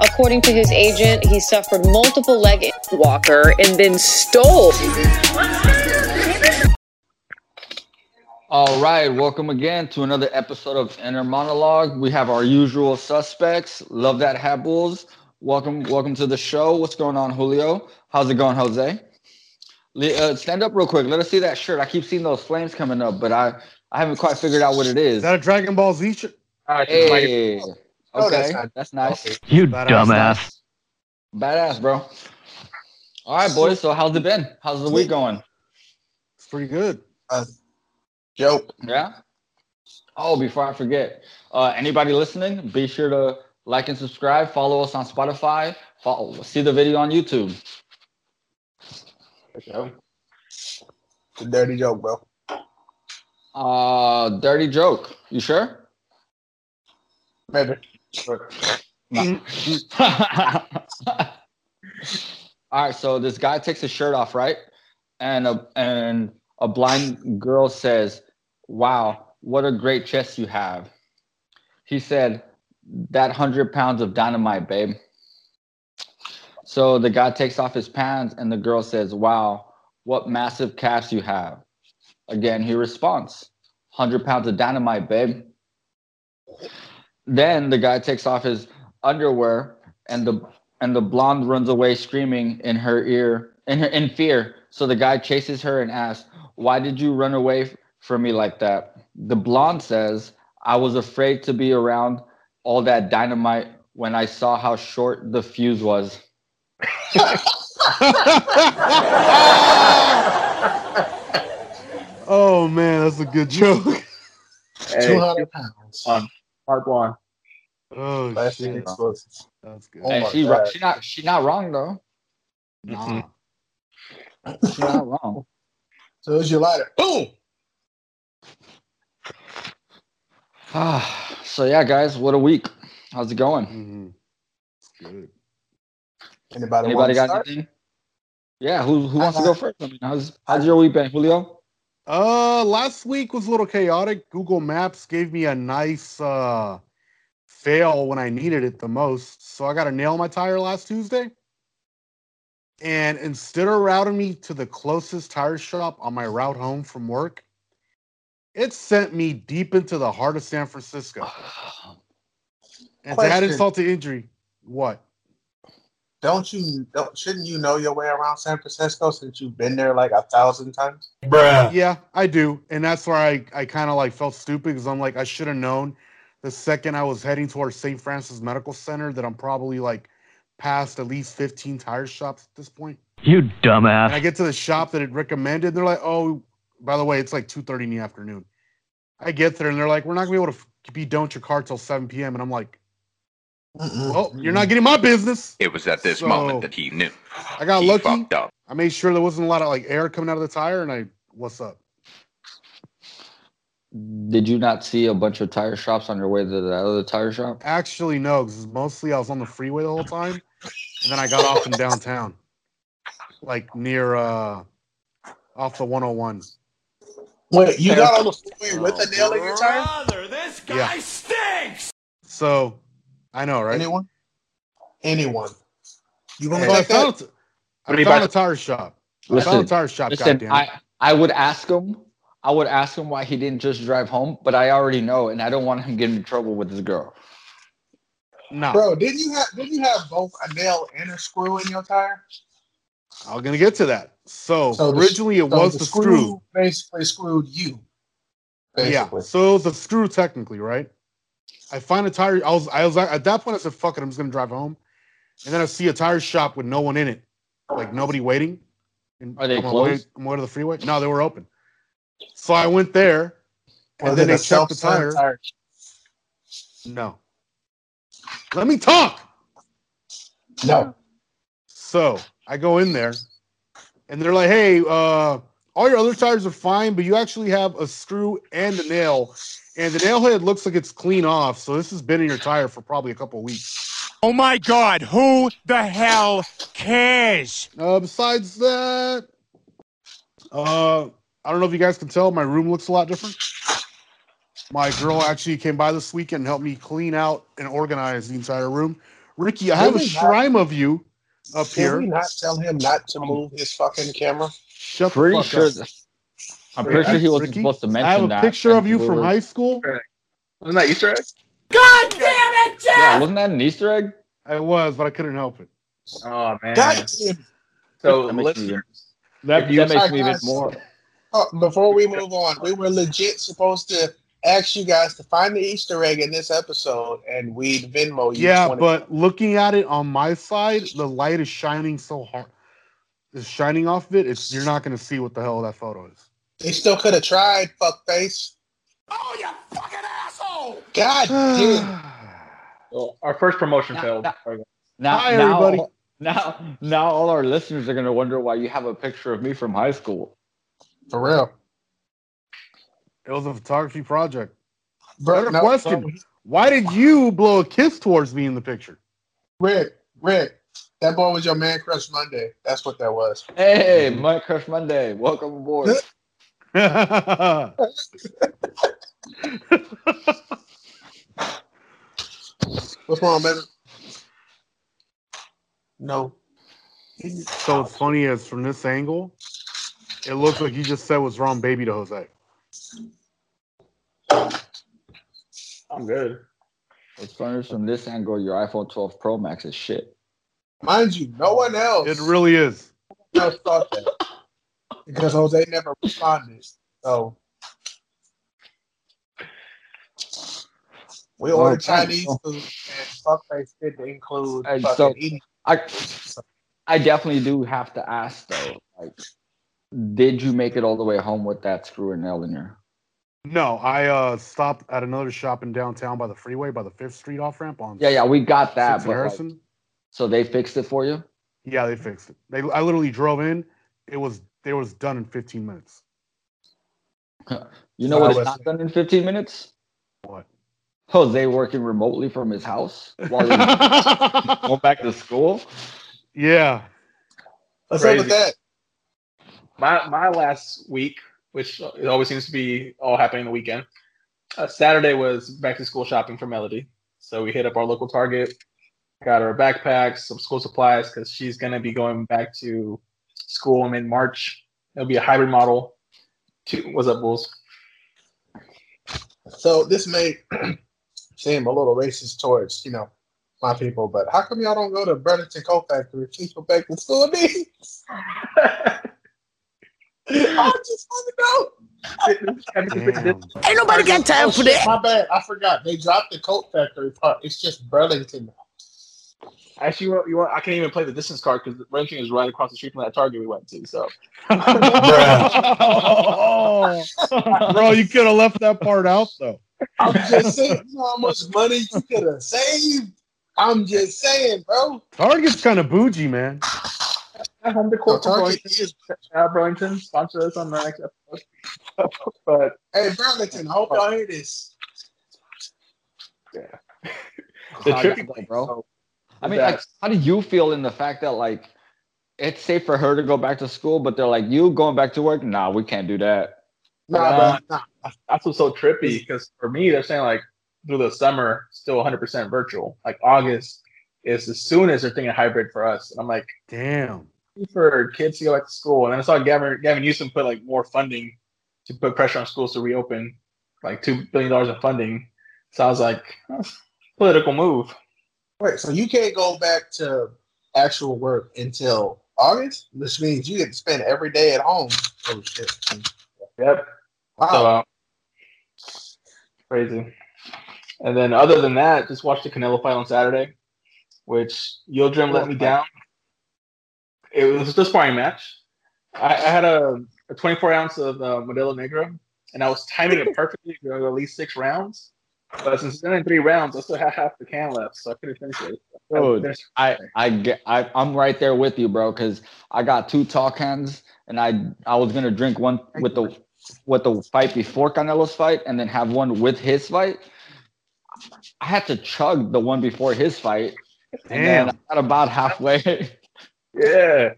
According to his agent, he suffered multiple leg walker and then stole. All right, welcome again to another episode of Inner Monologue. We have our usual suspects. Love that hat bulls. Welcome, welcome to the show. What's going on, Julio? How's it going, Jose? Uh, stand up real quick. Let us see that shirt. I keep seeing those flames coming up, but I I haven't quite figured out what it is. Is that a Dragon Ball Z shirt? Hey, okay, that's that's, not- nice. okay. You Badass. dumbass. Badass, bro. All right, boys. So how's it been? How's the week going? It's pretty good. Joke. Yeah. Oh, before I forget, uh, anybody listening, be sure to like and subscribe. Follow us on Spotify. Follow, see the video on YouTube. Joke. It's a dirty joke, bro. Uh, dirty joke. You sure? Maybe. All right. So this guy takes his shirt off, right? And a and a blind girl says, "Wow, what a great chest you have." He said, "That hundred pounds of dynamite, babe." So the guy takes off his pants, and the girl says, "Wow, what massive calves you have." Again, he responds, 100 pounds of dynamite, babe." Then the guy takes off his underwear, and the and the blonde runs away screaming in her ear in her in fear. So the guy chases her and asks, "Why did you run away from me like that?" The blonde says, "I was afraid to be around all that dynamite when I saw how short the fuse was." oh man, that's a good joke. Two hundred pounds. Um, Part one. Oh Last shit, thing explosives. that's good. Oh Hey, my she, God. she not she not wrong though. Nah, she not wrong. So it's your lighter. Boom. Ah, so yeah, guys, what a week. How's it going? Mhm. It's good. Anybody, Anybody want to got start? anything? Yeah, who who wants to go first? I mean, how's how's your week been, Julio? Uh, last week was a little chaotic. Google Maps gave me a nice uh fail when I needed it the most. So I got a nail in my tire last Tuesday. And instead of routing me to the closest tire shop on my route home from work, it sent me deep into the heart of San Francisco. And to add insult to injury, what? Don't you? Don't, shouldn't you know your way around San Francisco since you've been there like a thousand times? Yeah, I do. And that's where I, I kind of like felt stupid because I'm like, I should have known the second I was heading towards St. Francis Medical Center that I'm probably like past at least 15 tire shops at this point. You And I get to the shop that it recommended. They're like, oh, by the way, it's like 2.30 in the afternoon. I get there and they're like, we're not going to be able to f- be done with your car till 7 p.m. And I'm like, well, you're not getting my business. It was at this So- moment that he knew. I got he lucky. fucked up. I made sure there wasn't a lot of like air coming out of the tire. And I, what's up? Did you not see a bunch of tire shops on your way to the other tire shop? Actually, no, because mostly I was on the freeway the whole time, and then I got off in downtown, like near uh, off the 101. Wait, you got on the freeway with a nail in your tire? Yeah. Stinks. So, I know, right? Anyone? Anyone? You gonna So I that? found, I found a tire shop. I Listen, found a tire shop. Listen, goddamn it. I I would ask him. I would ask him why he didn't just drive home, but I already know, and I don't want him getting in trouble with his girl. no, Bro, didn't you have didn't you have both a nail and a screw in your tire? I'm gonna get to that. So, So the- originally it So was the, screw. basically screwed you. Yeah, so it was the screw technically, right? I find a tire. I was, I was at that point. I said, "Fuck it, I'm just gonna drive home." And then I see a tire shop with no one in it, like nobody waiting. And Are they I'm on way- closed? I'm going to the freeway. No, they were open. So I went there, and Was then they checked the self-serve tire. No. Let me talk. No. So I go in there, and they're like, "Hey, uh, all your other tires are fine, but you actually have a screw and a nail, and the nail head looks like it's clean off. So this has been in your tire for probably a couple of weeks." Oh my god, who the hell cares? Uh, besides that, uh, I don't know if you guys can tell, my room looks a lot different. My girl actually came by this weekend and helped me clean out and organize the entire room. Ricky, I have a Did shrine of you up Can we here. not tell him not to move his fucking camera? Shut the fuck sure. up. th- I'm pretty sure he wasn't Ricky, supposed to mention that. I have a that. picture of you we from were- high school. Wasn't that Easter egg? God damn it, Jeff! Yeah, wasn't that an Easter egg? I was, but I couldn't help it. Oh man. God damn. So That makes me even- listeners, That, If you- that makes me even Guys, more. Oh, before we move on, we were legit supposed to ask you guys to find the Easter egg in this episode, and we'd Venmo you. Yeah, 20 but looking at it on my side, the light is shining so hard. It's shining off of it. It's you're not gonna see what the hell that photo is. They still could have tried. Fuck face. Oh, you fucking asshole! God damn. well, our first promotion Now- failed. now- Now, Hi, now, everybody. Now, now, all our listeners are gonna wonder why you have a picture of me from high school. For real. It was a photography project. Bro, Better no, question. bro, Why did you blow a kiss towards me in the picture? Rick, Rick, that boy was your man crush Monday. That's what that was. Hey, my crush Monday, welcome aboard. What's wrong, baby? No. so it's funny as from this angle, it looks like you just said what's wrong, baby, to Jose. I'm good. What's funny is from this angle, your iPhone 12 Pro Max is shit. Mind you, no one else, It really is. else thought that because Jose never responded. So we ordered thanks. Chinese food, and fuckface didn't include And fucking so- eating. I, I definitely do have to ask though, like, did you make it all the way home with that screw and nail in your? No, I uh stopped at another shop in downtown by the freeway by the Fifth Street off ramp on Yeah, yeah, we got that. Sixth But like, Harrison. so they fixed it for you. Yeah, they fixed it. They I literally drove in. It was it was done in 15 minutes. You know what? It's not done in 15 minutes. What? Jose working remotely from his house while he's going back to school. yeah. What's up with that? My my last week, which it always seems to be all happening the weekend. Uh, Saturday was back to school shopping for Melody, so we hit up our local Target, got her backpacks, some school supplies because she's gonna be going back to school in mid March. It'll be a hybrid model. Two, what's up, Bulls? So this may seem a little racist towards you know my people, but how come y'all don't go to Burlington Coat Factory? Keep them back to school needs. I just want to know. Ain't nobody got time for that. My bad. I forgot. They dropped the Coat Factory part. It's just Burlington. Actually, you want, you want, I can't even play the distance card because Burlington is right across the street from that Target we went to. So Bro, you could have left that part out though. I'm just saying, you know how much money you could have saved. I'm just saying, bro. Target's kind of bougie, man. home No, decor from Target Burlington. is. Shout out Burlington, sponsor us on the next episode. but Hey, Burlington. I hope y'all hear this. Yeah. the I tricky got thing, bro. Though, I mean, like, how do you feel in the fact that like it's safe for her to go back to school, but they're like, you going back to work? Nah, we can't do that. Nah, Nah. Nah. that's what's so trippy because for me, they're saying like through the summer, still 100% virtual. Like August is as soon as they're thinking hybrid for us. And I'm like, Damn. for kids to go back to school. And then I saw Gavin Gavin Newsom put like more funding to put pressure on schools to reopen, like two billion dollars in funding. So I was like, that's political move. Wait, so you can't go back to actual work until August, which means you get to spend every day at home. Oh shit! Yep. Wow. So uh, crazy. And then other than that, just watched the Canelo fight on Saturday, which Yildirim let me down. It was a sparring match. I, I had a, a 24 ounce of uh, Modelo Negro, and I was timing it perfectly go at least six rounds. But since it's only three rounds, I still have half the can left, so I couldn't finish it. I Dude, finished- I I get I I'm right there with you, bro, because I got two tall cans and I I was gonna drink one with the with the fight before Canelo's fight and then have one with his fight. I had to chug the one before his fight. And then I got about halfway. Yeah.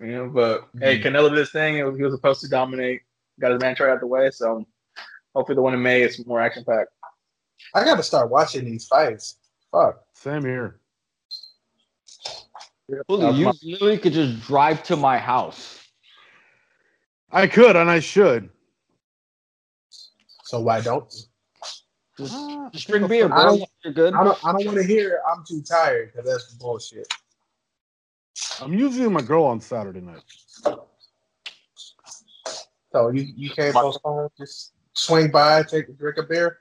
You know, but mm. hey, Canelo did his thing. He was supposed to dominate. Got his man out the way. So hopefully the one in May is more action packed. I got to start watching these fights. Fuck. Same here. Fully, you literally could just drive to my house. I could and I should. So why don't you? Just, Ah, just I bring think beer, I'll- bro. I You're good. I don't. I don't want to hear. I'm too tired because that's bullshit. I'm usually with my girl on Saturday night. So you you can't postpone. Just swing by, take a drink of beer.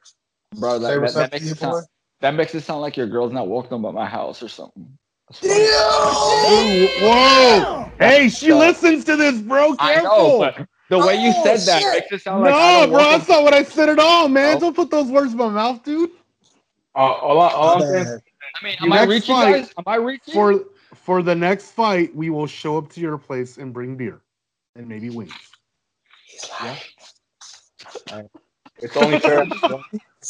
Bro, that, that, that makes it sound, that makes it sound like your girl's not welcome at my house or something. That's funny. Ooh, Whoa! Hey, she So- listens to this, bro. I Careful. know, but the way you Oh, said that shit. makes it sound like no, bro, that's not what I said at all, man. Oh. Don't put those words in my mouth, dude. Uh, all, I- all I'm saying. I mean, am I reaching fight, guys? Am I reaching? For for the next fight, we will show up to your place and bring beer and maybe wings. It's only fair.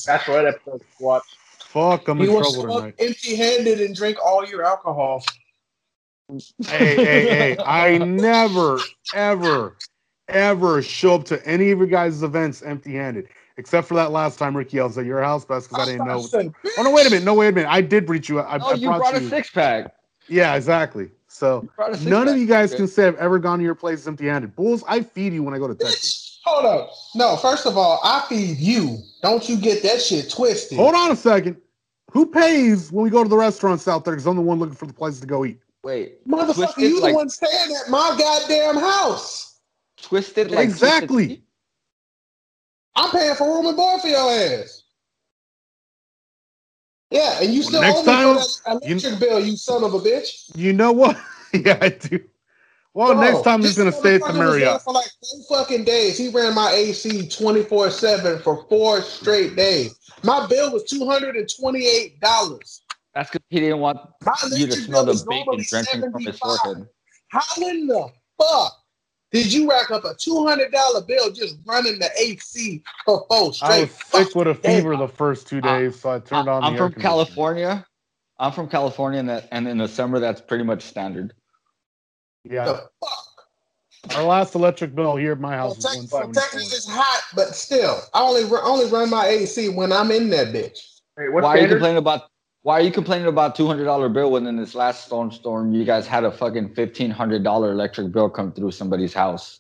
That's right episode to watch. Fuck, I'm You in will trouble show up tonight. empty-handed and drink all your alcohol. hey, hey, hey! I never, ever, ever show up to any of your guys' events empty-handed, except for that last time Ricky I was at your house. That's because I didn't know. Say, Oh no! Wait a minute! No, wait a minute! I did breach you. I, oh, I you brought, brought a six pack. Yeah, exactly. So Brought a six none of you guys Okay. can say I've ever gone to your place empty-handed. Bulls, I feed you when I go to Texas. Bitch, hold up. No, first of all, I feed you. Don't you get that shit twisted. Hold on a second. Who pays when we go to the restaurants out there? Because I'm the one looking for the place to go eat. Wait, Motherfucker, Twisted you like- the one staying at my goddamn house. twisted like Exactly. twisted? I'm paying for room and board for your ass. Yeah, and you Well, still owe me for time, that electric bill, you son of a bitch. You know what? yeah, I do. Well, Bro, next time I'm this just gonna stay at the motherfucker was there Marriott. For like four fucking days. He ran my AC 24 7 for four straight days. My bill was $228. That's because he didn't want My you to smell the bacon drenching from his forehead. How in the fuck did you rack up a $200 bill just running the AC for four straight? I was sick with a fucking days? fever the first two days, so I turned on. I'm the from air conditioner. California. I'm from California, and that and in the summer that's pretty much standard. Yeah, The fuck? our last electric bill here at my Well, house was Texas, one Texas is hot, but still, I only ru- only run my AC when I'm in that bitch. Wait, what's why are you complaining about? Why are you complaining about two hundred dollar bill when in this last storm storm you guys had a fucking fifteen hundred dollar electric bill come through somebody's house?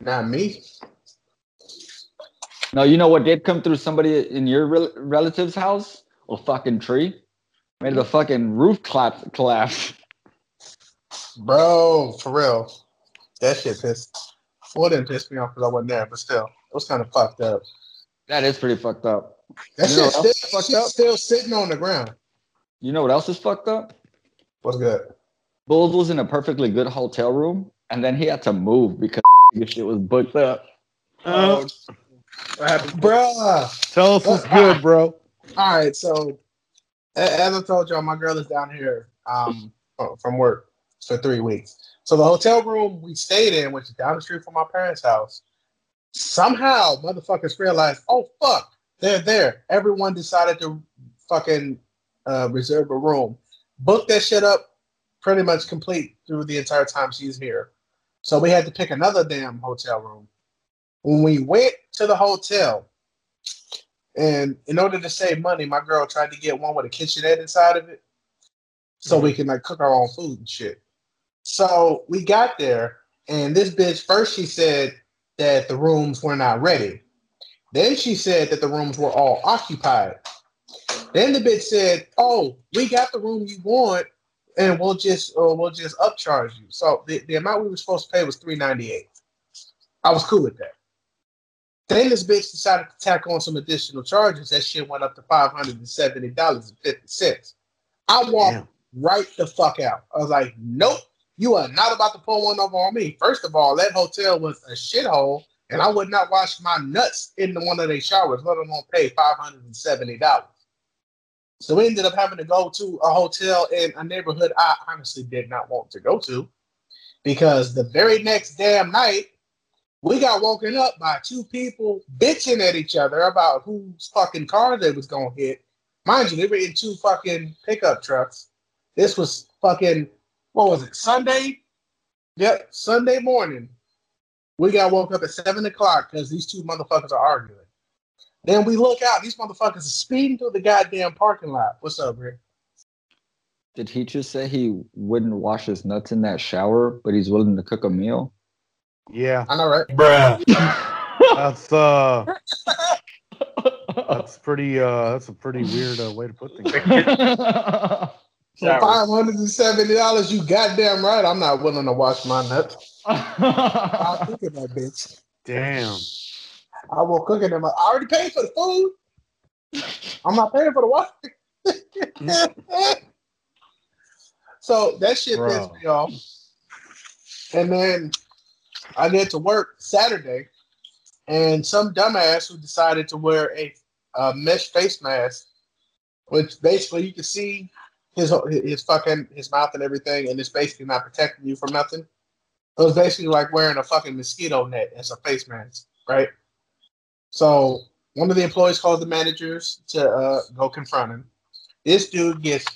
Not me. No, you know what did come through somebody in your rel- relative's house? A fucking tree. Made the fucking roof clap collapse. Bro, for real. That shit pissed. Well, it didn't piss me off because I wasn't there, but still, it was kind of fucked up. That is pretty fucked up. That You know shit still, fucked up? still sitting on the ground. You know what else is fucked up? What's good? Bulls was in a perfectly good hotel room, and then he had to move because his shit was booked up. Uh, What happened? Bruh. tell us what's good, bro. All right, so as I told y'all, my girl is down here um, from work for three weeks. So the hotel room we stayed in, which is down the street from my parents' house, somehow motherfuckers realized, oh fuck, they're there. Everyone decided to fucking uh, reserve a room, book that shit up, pretty much complete through the entire time she's here. So we had to pick another damn hotel room. When we went to the hotel, and in order to save money, my girl tried to get one with a kitchenette inside of it, so we can like cook our own food and shit. So we got there, and this bitch first she said that the rooms were not ready. Then she said that the rooms were all occupied. Then the bitch said, "Oh, we got the room you want, and we'll just uh, we'll just upcharge you." So the, the amount we were supposed to pay was three ninety eight. I was cool with that. Then this bitch decided to tack on some additional charges. That shit went up to five hundred and seventy dollars and fifty cents. I walked Damn. right the fuck out. I was like, "Nope, you are not about to pull one over on me." First of all, that hotel was a shithole, and I would not wash my nuts in the one of their showers, let alone pay five hundred and seventy dollars. So we ended up having to go to a hotel in a neighborhood I honestly did not want to go to, because the very next damn night we got woken up by two people bitching at each other about whose fucking car they was gonna hit. Mind you, they were in two fucking pickup trucks. This was fucking what was it? Sunday? Yep, Sunday morning. We got woke up at seven o'clock because these two motherfuckers are arguing. Then we look out, these motherfuckers are speeding through the goddamn parking lot. What's up, Rick? did he just say he wouldn't wash his nuts in that shower, but he's willing to cook a meal? Yeah, I know, right? Bruh. that's uh, that's pretty uh, that's a pretty weird uh, way to put things. For five hundred and seventy dollars, you goddamn right. I'm not willing to wash my nuts. I'll cook it, that bitch. Damn. I will cook it. in my- I already paid for the food. I'm not paying for the water. so that shit Bro. pissed me off. And then I get to work Saturday, and some dumbass who decided to wear a, a mesh face mask, which basically you can see his his fucking his mouth and everything, and it's basically not protecting you from nothing. It was basically like wearing a fucking mosquito net as a face mask, right? So one of the employees calls the managers to uh, go confront him. This dude gets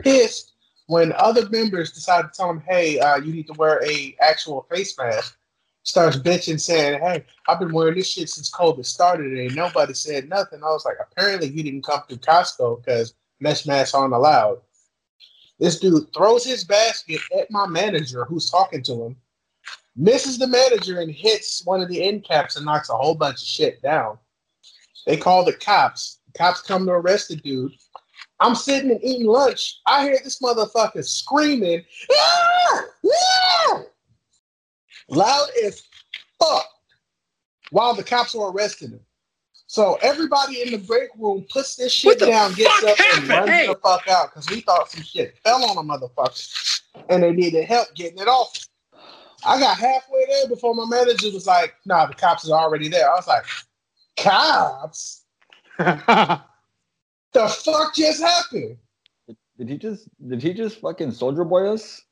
pissed when other members decide to tell him, "Hey, uh, you need to wear a actual face mask." Starts bitching, saying, "Hey, I've been wearing this shit since COVID started, and nobody said nothing." I was like, "Apparently, you didn't come through Costco because mesh masks aren't allowed." This dude throws his basket at my manager, who's talking to him, misses the manager and hits one of the end caps and knocks a whole bunch of shit down. They call the cops. The cops come to arrest the dude. I'm sitting and eating lunch. I hear this motherfucker screaming, "Ah! Ah!" loud as fuck, while the cops are arresting him. So everybody in the break room puts this shit down, gets up, and runs the fuck out because we thought some shit fell on a motherfucker, and they needed help getting it off. I got halfway there before my manager was like, "Nah, the cops are already there." I was like, "Cops? The fuck just happened?" Did he just did he just fucking soldier boy us?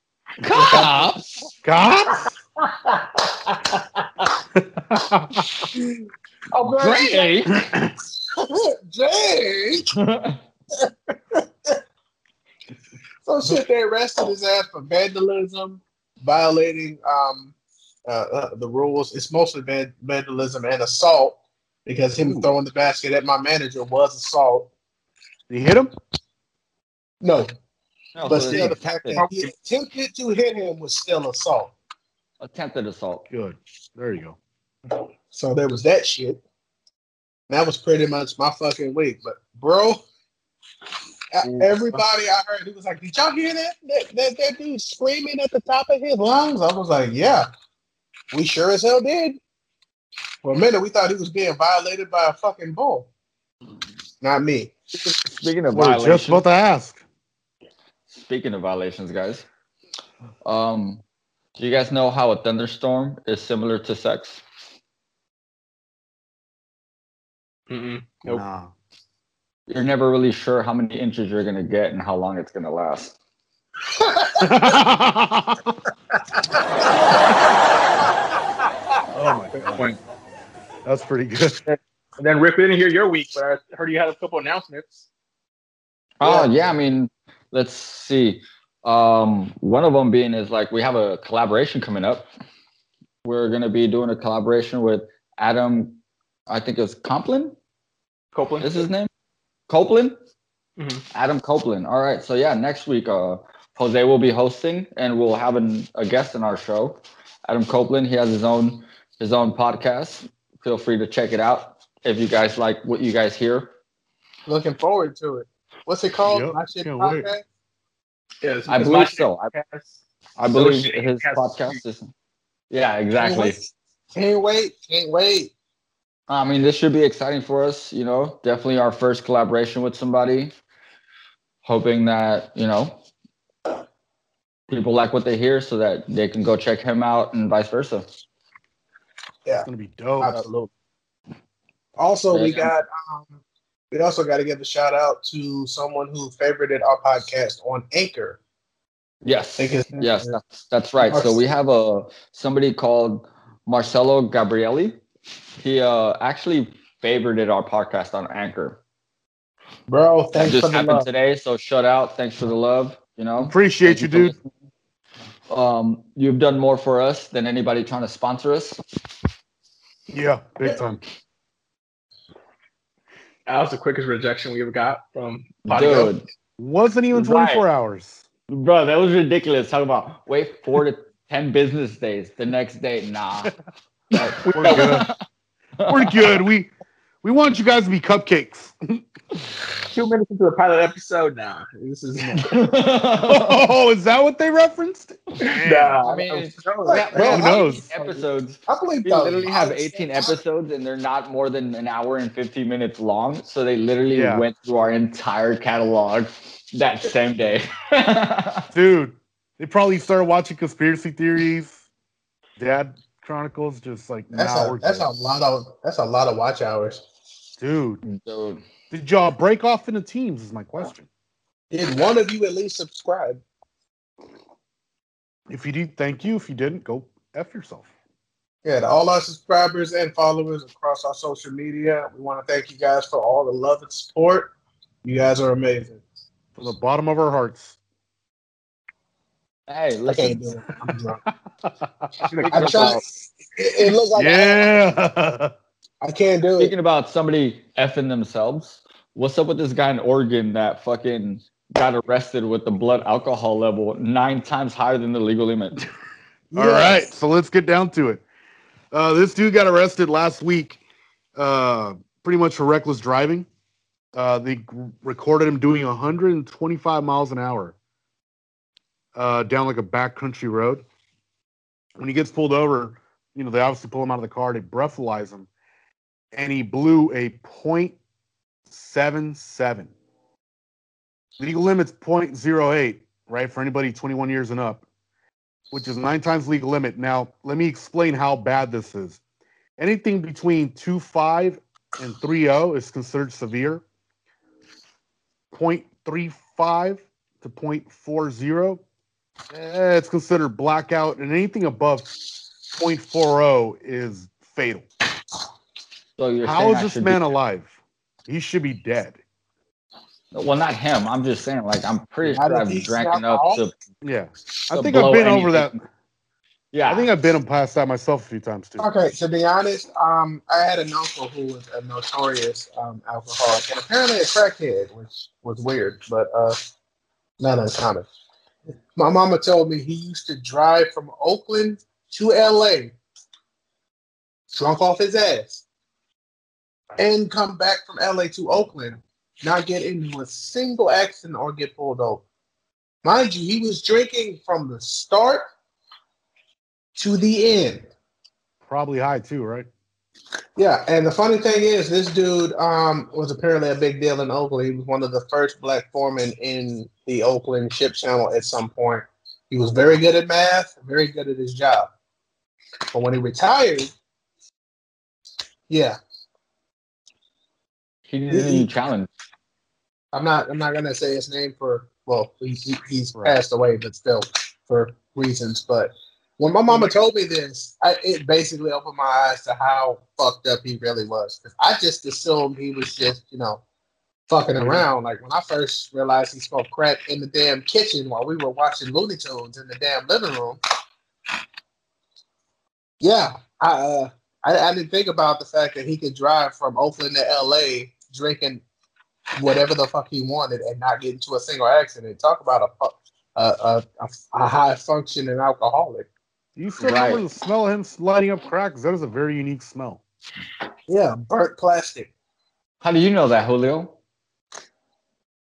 Cops. Cops? Oh, Great. Jay. So shit, they arrested his ass for vandalism, violating um uh, uh, the rules. It's mostly van- vandalism and assault because him throwing the basket at my manager was assault. Did he hit him? No, No, but so still, the it's fact that he attempted to hit him was still assault. attempted assault. Good. There you go. So there was that shit. That was pretty much my fucking week. But bro, Ooh. everybody I heard, he was like, "Did y'all hear that? That that, that dude screaming at the top of his lungs?" I was like, "Yeah, we sure as hell did." For a minute, we thought he was being violated by a fucking bull. Not me. Speaking of We're just about to ask. Speaking of violations, guys, um, do you guys know how a thunderstorm is similar to sex? Mm-mm. Nope. Nah. You're never really sure how many inches you're gonna get and how long it's gonna last. oh my god. point. That's pretty good. And then Rick, we didn't hear your week, but I heard you had a couple announcements. Oh Yeah. yeah, I mean, let's see. Um, one of them being is like we have a collaboration coming up. We're gonna be doing a collaboration with Adam. I think it's Complin. Copeland. Is his name? Copeland. Mhm. Adam Copeland. All right. So yeah, next week, uh, Jose will be hosting, and we'll have an, a guest in our show. Adam Copeland. He has his own his own podcast. Feel free to check it out if you guys like what you guys hear. Looking forward to it. What's it called? Yep, My shit can't wait. Yeah, I believe so. I. I believe shit, his podcast is. Yeah, Can't exactly. wait. Can't wait. Can't wait. I mean, this should be exciting for us. You know, definitely our first collaboration with somebody. Hoping that you know people like what they hear, so that they can go check him out, and vice versa. Yeah, it's gonna be dope. Absolutely. Also, we got um, we also got to give a shout out to someone who favorited our podcast on Anchor. Yes, yes, that's, that's right. So we have a somebody called Marcelo Gabrielli. He uh actually favorited our podcast on Anchor. Bro, That thanks just for the happened love. today. So shout out, thanks for the love. You know, Appreciate you, dude. listening. Um, you've done more for us than anybody trying to sponsor us. Yeah, big time. That was the quickest rejection we ever got from Podgo. Dude, Wasn't even Right. 24 hours. Bro, that was ridiculous. Talk about wait four to ten business days. The next day, nah. We're good. We're good. We we want you guys to be cupcakes. Two minutes into the pilot episode now. This is oh, is that what they referenced? Nah, I mean, I'm it's- sorry. Yeah, Who bro, knows? Episodes. I believe We that. literally have 18 episodes and they're not more than an hour and 50 minutes long. So they literally Yeah. went through our entire catalog that same day. Dude, they probably started watching conspiracy theories, Dad Chronicles, just like That's now a that's a lot of that's a lot of watch hours. Dude, Dude. Did y'all break off into teams? Is my question. Did one of you at least subscribe? If you did, thank you. If you didn't, go f yourself. Yeah, to all our subscribers and followers across our social media, we want to thank you guys for all the love and support. You guys are amazing. From the bottom of our hearts. Hey, look at you. listen. do it. I'm drunk. I'm trying. It, it looks like I, yeah. I can't do it. Speaking about somebody effing themselves, what's up with this guy in Oregon that fucking got arrested with the blood alcohol level nine times higher than the legal limit? All right, so let's get down to it. Uh, this dude got arrested last week, uh, pretty much for reckless driving. Uh, they g- recorded him doing 125 miles an hour uh, down like a backcountry road. When he gets pulled over, you know, they obviously pull him out of the car, they breathalyze him, and he blew a .77. Legal limit's .08, right, for anybody 21 years and up which is nine times legal limit. Now, let me explain how bad this is. Anything between 2.5 and 3.0 is considered severe. 0.35 to 0.40, eh, it's considered blackout. And anything above 0.40 is fatal. So you're How saying is I this man be- alive? He should be dead. Well, not him. I'm just saying, like, I'm pretty sure I've drank enough out? to. Yeah. I to think I've blow been over that. Yeah. I think I've been past that myself a few times too. Okay, to be honest, um, I had an uncle who was a notorious um, alcoholic and apparently a crackhead, which was weird, but uh, not uncommon. My mama told me he used to drive from Oakland to LA, drunk off his ass, and come back from LA to Oakland, not get into a single accident or get pulled over. Mind you, he was drinking from the start to the end. Probably high too, right? Yeah, and the funny thing is, this dude um, was apparently a big deal in Oakland. He was one of the first black foremen in the Oakland ship channel at some point. He was very good at math, very good at his job. But when he retired, yeah, he needed a new challenge. I'm not. I'm not gonna say his name for. Well, he, he, he's Right. passed away, but still for reasons. But when my mama told me this, I, it basically opened my eyes to how fucked up he really was. 'Cause I just assumed he was just, you know, fucking around. Like when I first realized he smoked crack in the damn kitchen while we were watching Looney Tunes in the damn living room. Yeah, I uh, I, I didn't think about the fact that he could drive from Oakland to L.A. drinking whatever the fuck he wanted and not get into a single accident. Talk about a a, a, a, a high functioning alcoholic. You still Right. remember the smell of him lighting up crack? 'Cause That is a very unique smell. Yeah, burnt plastic. How do you know that, Julio?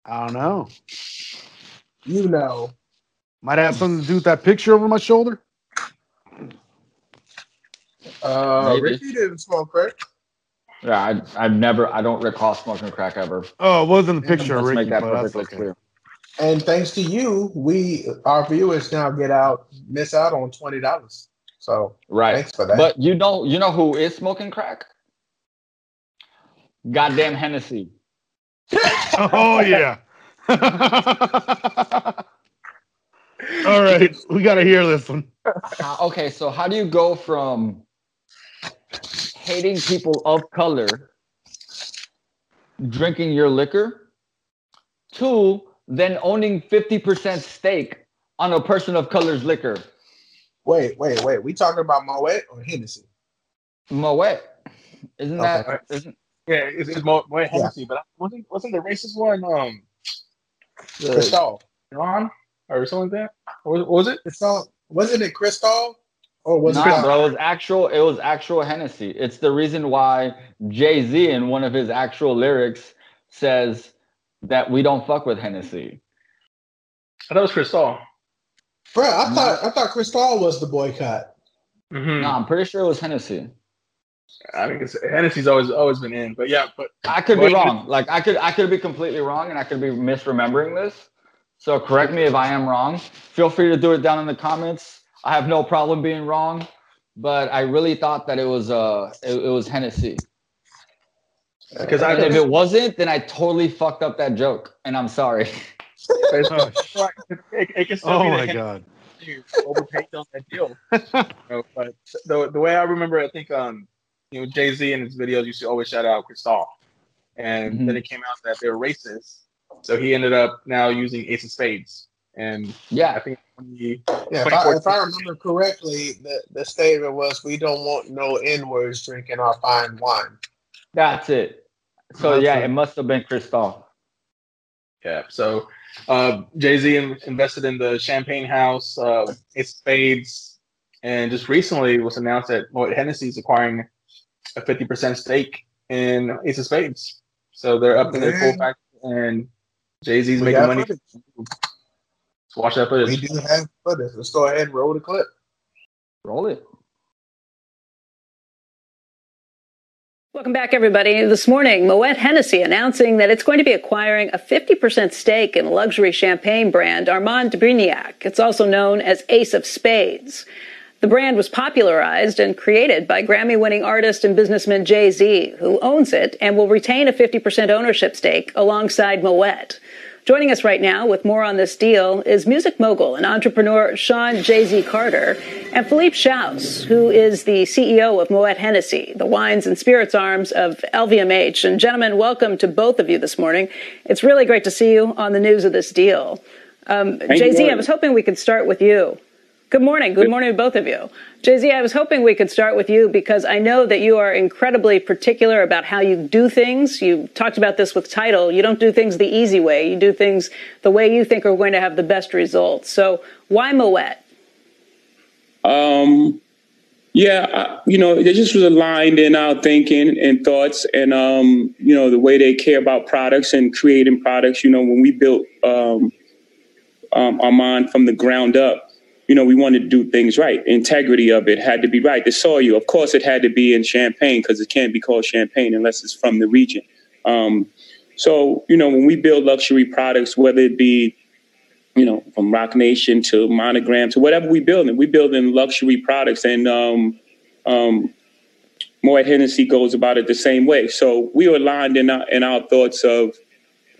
I don't know. You know. Might have something to do with that picture over my shoulder. Uh, Maybe. Ricky didn't smoke crack. Yeah, I, I've never, I don't recall smoking crack ever. Oh, it wasn't the picture of Let's Ricky, make that but that's perfectly okay. clear. And thanks to you, we our viewers now get out miss out on twenty dollars. So Right. thanks for that. But you know, you know who is smoking crack? Goddamn Hennessy. Oh yeah. All right, we got to hear this one. How- okay, so how do you go from hating people of color, drinking your liquor, to then owning 50% stake on a person of color's liquor? wait, wait, wait. We talking about Moet or Hennessy? Moet. Isn't that Okay. isn't Yeah, it's, it's Mo, Mo Hennessy, but wasn't wasn't the racist one um the Cristal. Iran? or something like that. What, what was it? Cristal, wasn't it Cristal? Or was Nah, it bro, it was actual. It was actual Hennessy. It's the reason why Jay Z in one of his actual lyrics says that we don't fuck with Hennessy. I thought it was Cristal. Bro, I thought I thought Cristal was the boycott. Mm-hmm. No, I'm pretty sure it was Hennessy. I think it's Hennessy's always always been in, but yeah, but I could Well, be wrong. Like I could I could be completely wrong and I could be misremembering this. So correct me if I am wrong. Feel free to do it down in the comments. I have no problem being wrong, but I really thought that it was uh it, it was Hennessy. because I if it wasn't, then I totally fucked up that joke, and I'm sorry. Oh, it, it Oh my god. you overpaid on that deal. You know, but the the way I remember, I think um, you know, Jay Z in his videos used to always shout out Cristal, and Mhm. then it came out that they're racist, so he ended up now using Ace of Spades, and yeah, I think when he, Yeah, if I, if I remember correctly, the, the statement was, "We don't want no N words drinking our fine wine." that's it. So That's yeah, it. it must have been Cristal. yeah, so uh, Jay Z invested in the Champagne House, uh, Ace of Spades, and just recently it was announced that Moet Hennessy is acquiring a fifty percent stake in Ace of Spades. So they're up in their full Man. factor, and Jay Z's We making got money. Footage. Let's watch that footage. We do have footage. Let's go ahead and roll the clip. Roll it. Welcome back, everybody. This morning, Moet Hennessy announcing that it's going to be acquiring a 50% stake in luxury champagne brand Armand de Brignac. It's also known as Ace of Spades. The brand was popularized and created by Grammy winning artist and businessman Jay Z, who owns it and will retain a 50% ownership stake alongside Moet. Joining us right now with more on this deal is music mogul and entrepreneur Sean Jay Z Carter and Philippe Schaus, who is the CEO of Moet Hennessy, the wines and spirits arms of LVMH. And gentlemen, welcome to both of you this morning. It's really great to see you on the news of this deal. Um, Jay Z, I was hoping we could start with you. Good morning. Good morning to both of you. Jay Z, I was hoping we could start with you because I know that you are incredibly particular about how you do things. You talked about this with Tidal. You don't do things the easy way. You do things the way you think are going to have the best results. So why Moet? Um, yeah, you know, they just was aligned in our thinking and thoughts, and um, you know, the way they care about products and creating products. You know, when we built um, um, Armand from the ground up, you know, we wanted to do things right. Integrity of it had to be right. The soil, of course, it had to be in Champagne because it can't be called Champagne unless it's from the region. Um, so, you know, when we build luxury products, whether it be you know, from Roc Nation to Monogram to whatever we building. We building luxury products, and um, um, Moet Hennessy goes about it the same way. So we are aligned in our in our thoughts of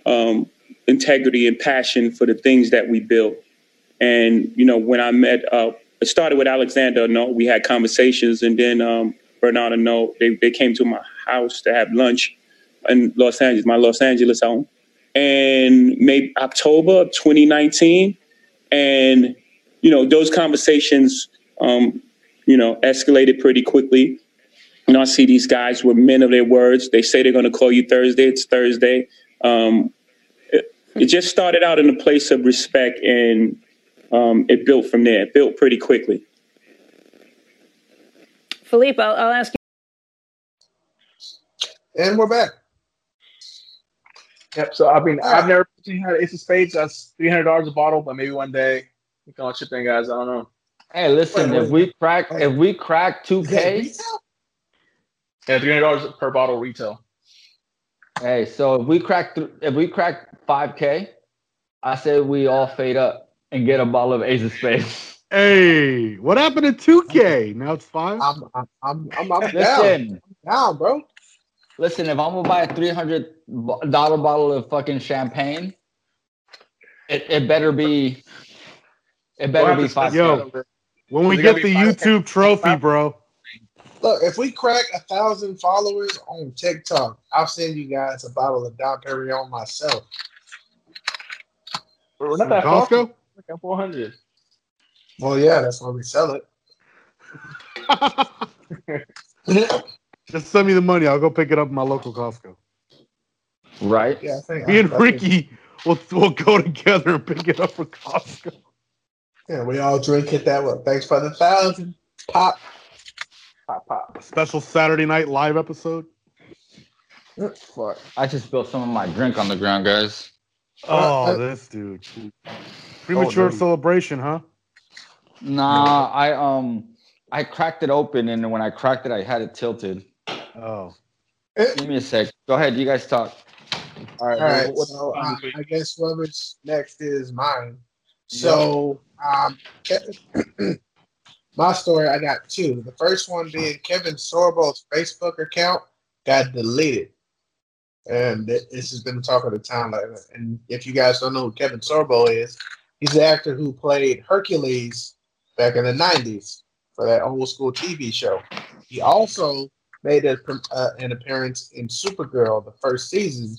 um, integrity and passion for the things that we build. And you know, when I met, uh, it started with Alexander. No, we had conversations, and then um, Bernard Arnault, they they came to my house to have lunch in Los Angeles, my Los Angeles home and maybe October of 2019. And, you know, those conversations, um, you know, escalated pretty quickly. Know, I see these guys were men of their words. They say they're going to call you Thursday. It's Thursday. Um, it, it just started out in a place of respect and um, it built from there. It built pretty quickly. Philippe, I'll, I'll ask you. And we're back. Yep. So I mean, I've never personally had Ace of Spades. That's three hundred dollars a bottle, but maybe one day we can all chip in, guys. I don't know. Hey, listen, Wait, if we crack if we crack two K, retail? Yeah, three hundred dollars per bottle retail. hey, so if we crack th- if we crack five K, I say we all fade up and get a bottle of Ace of Spades. Hey, what happened to 2K? Now it's five. I'm I'm I'm I'm, I'm down. Listen, down, bro. listen, if I'm gonna buy a three hundred dollar bottle of fucking champagne, it, it better be it better We'll be have five. Yo. When we get the YouTube trophy, bro. Look, if we crack a thousand followers on TikTok, I'll send you guys a bottle of Dom Perignon myself. We're not that far. Costco? Like four hundred. Well, yeah, that's why we sell it. Just send me the money. I'll go pick it up at my local Costco. Right? Yeah, I think Me and I Ricky we'll we'll go together and pick it up for Costco. Yeah, we all drink it that way. Thanks for the thousand. Pop. Pop, pop. A special Saturday night live episode. Fuck. I just spilled some of my drink on the ground, guys. Oh, uh, this dude. Premature dirty. celebration, huh? Nah, I um I cracked it open and when I cracked it I had it tilted. Oh. Give me a sec. Go ahead, you guys talk. All right. All right. What, so, uh, I guess whoever's next is mine. So, um, my story, I got two. The first one being Kevin Sorbo's Facebook account got deleted. And th- this has been the talk of the town. Like, and if you guys don't know who Kevin Sorbo is, he's the actor who played Hercules back in the 90s for that old school TV show. He also made a, uh, an appearance in Supergirl, the first season.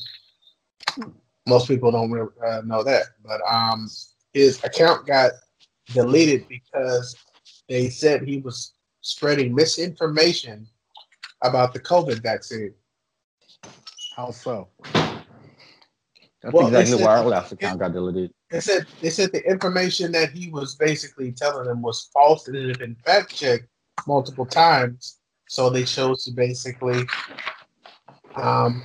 Most people don't really, uh, know that, but um, his account got deleted because they said he was spreading misinformation about the COVID vaccine. How so? That's Well, exactly why our last account got deleted. They said they said the information that he was basically telling them was false and it had been fact checked multiple times. So they chose to basically um,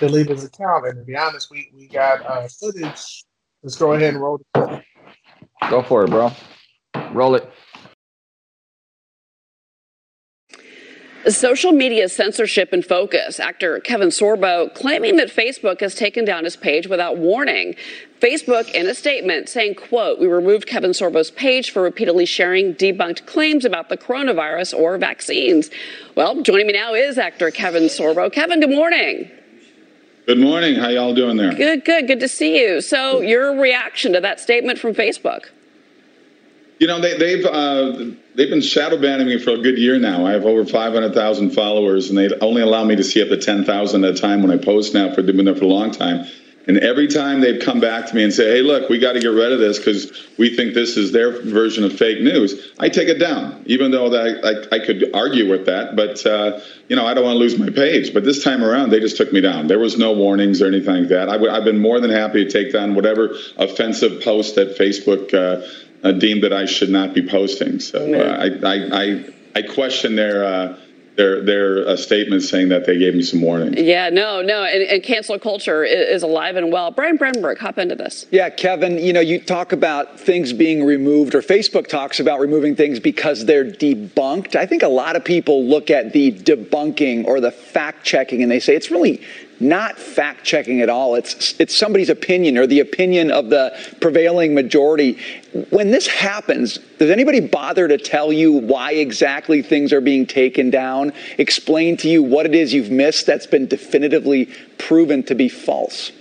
his account. And to be honest, we, we got uh, footage. Let's go ahead and roll footage. Go for it, bro. Roll it. Social media censorship in focus. Actor Kevin Sorbo claiming that Facebook has taken down his page without warning. Facebook in a statement saying, quote, we removed Kevin Sorbo's page for repeatedly sharing debunked claims about the coronavirus or vaccines. Well, joining me now is actor Kevin Sorbo. Kevin, good morning. Good morning. How y'all doing there? Good, good, good to see you. So your reaction to that statement from Facebook? You know, they, they've uh, they've been shadow banning me for a good year now. I have over 500,000 followers, and they only allow me to see up to 10,000 at a time when I post now. For they've been there for a long time, and every time they've come back to me and say, "Hey, look, we got to get rid of this because we think this is their version of fake news," I take it down, even though that I, I could argue with that. But uh, you know, I don't want to lose my page. But this time around, they just took me down. There was no warnings or anything like that. I w- I've been more than happy to take down whatever offensive post that Facebook. Uh, uh, deemed that I should not be posting. So uh, I, I, I, I question their uh, their their uh, statement saying that they gave me some warning. Yeah, no, no, and, and cancel culture is, is alive and well. Brian Brenberg, hop into this. Yeah, Kevin, you know, you talk about things being removed, or Facebook talks about removing things because they're debunked. I think a lot of people look at the debunking or the fact checking and they say it's really not fact checking at all. It's it's somebody's opinion or the opinion of the prevailing majority. When this happens, does anybody bother to tell you why exactly things are being taken down? Explain to you what it is you've missed that's been definitively proven to be false?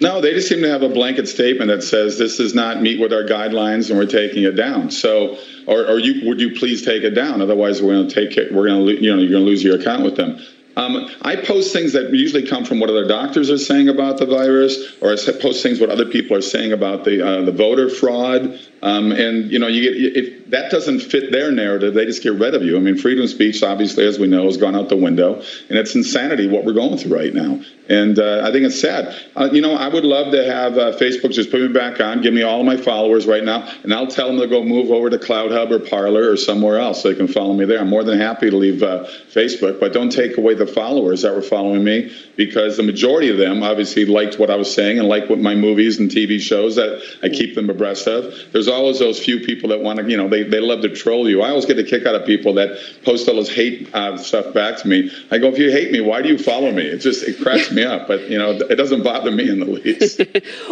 No, they just seem to have a blanket statement that says this does not meet with our guidelines and we're taking it down. So, or, or you would you please take it down? Otherwise, we're going to take it. We're going to you know you're going to lose your account with them. Um, I post things that usually come from what other doctors are saying about the virus, or I post things what other people are saying about the uh, the voter fraud. Um, and you know, you get if that doesn't fit their narrative, they just get rid of you. I mean, freedom of speech, obviously, as we know, has gone out the window, and it's insanity what we're going through right now. And uh, I think it's sad. Uh, you know, I would love to have uh, Facebook just put me back on, give me all of my followers right now, and I'll tell them to go move over to CloutHub or Parler or somewhere else so they can follow me there. I'm more than happy to leave uh, Facebook, but don't take away the followers that were following me because the majority of them obviously liked what I was saying and liked what my movies and TV shows that I keep them abreast of. There's always those few people that want to, you know, they, they love to troll you. I always get a kick out of people that post all this hate uh, stuff back to me. I go, if you hate me, why do you follow me? It just it cracks me up, but you know, it doesn't bother me in the least.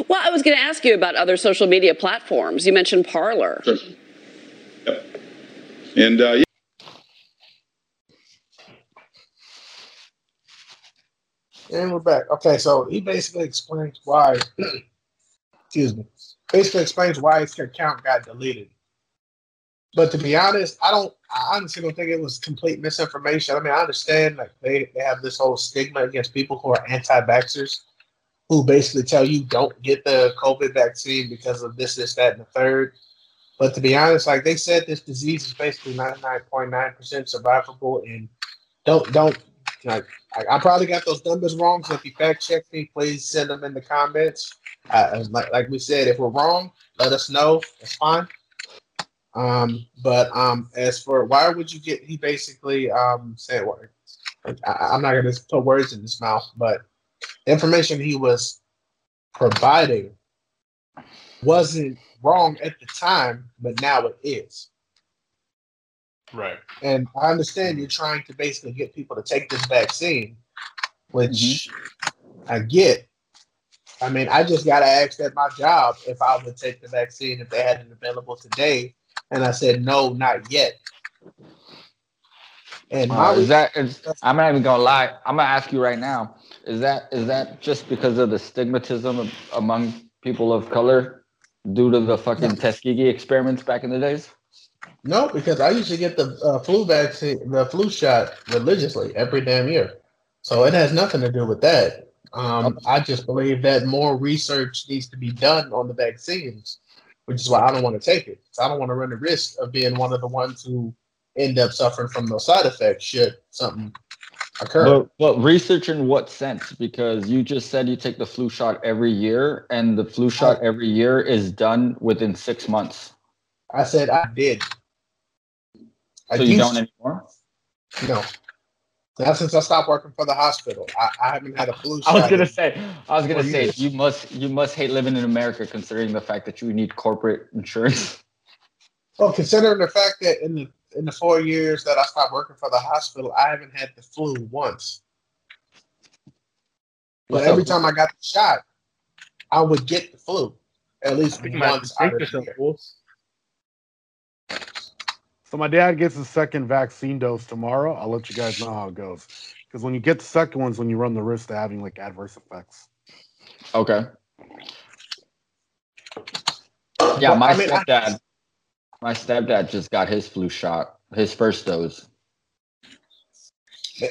Well, I was going to ask you about other social media platforms. You mentioned Parler. Sure. Yep. And uh, yeah. And we're back. Okay, so he basically explains why. excuse me. Basically explains why his account got deleted. But to be honest, I don't. I honestly don't think it was complete misinformation. I mean, I understand like they, they have this whole stigma against people who are anti-vaxxers, who basically tell you don't get the COVID vaccine because of this, this, that, and the third. But to be honest, like they said, this disease is basically ninety nine point nine percent survivable, and don't don't I, I probably got those numbers wrong. So if you fact check me, please send them in the comments. Uh, like, like we said, if we're wrong, let us know. It's fine. Um, but um, as for why would you get? He basically um said what? I, I'm not going to put words in his mouth, but information he was providing wasn't wrong at the time, but now it is. Right. And I understand you're trying to basically get people to take this vaccine, which I get. I mean, I just got to ask at my job if I would take the vaccine if they had it available today. And I said, no, not yet. And my Uh, is that? Is, I'm not even gonna lie. I'm gonna ask you right now. Is that is that just because of the stigmatism of, among people of color due to the fucking Tuskegee experiments back in the days? No, because I usually get the uh, flu vaccine, the flu shot religiously every damn year. So it has nothing to do with that. Um, I just believe that more research needs to be done on the vaccines, which is why I don't want to take it. I don't want to run the risk of being one of the ones who end up suffering from those side effects should something occur. But, but research in what sense? Because you just said you take the flu shot every year, and the flu shot every year is done within six months. I said I did. I So you used don't to. anymore? No. Not since I stopped working for the hospital. I, I haven't had a flu I was gonna say, I was gonna say, years. you must, you must hate living in America, considering the fact that you need corporate insurance. Well, considering the fact that in the in the four years that I stopped working for the hospital, I haven't had the flu once. But What's every up? time I got the shot, I would get the flu at least You might have once to out of the year. fools. So my dad gets his second vaccine dose tomorrow. I'll let you guys know how it goes. Because when you get the second one's when you run the risk of having like adverse effects. Okay. Yeah, my I mean, I- stepdad, my stepdad just got his flu shot, his first dose.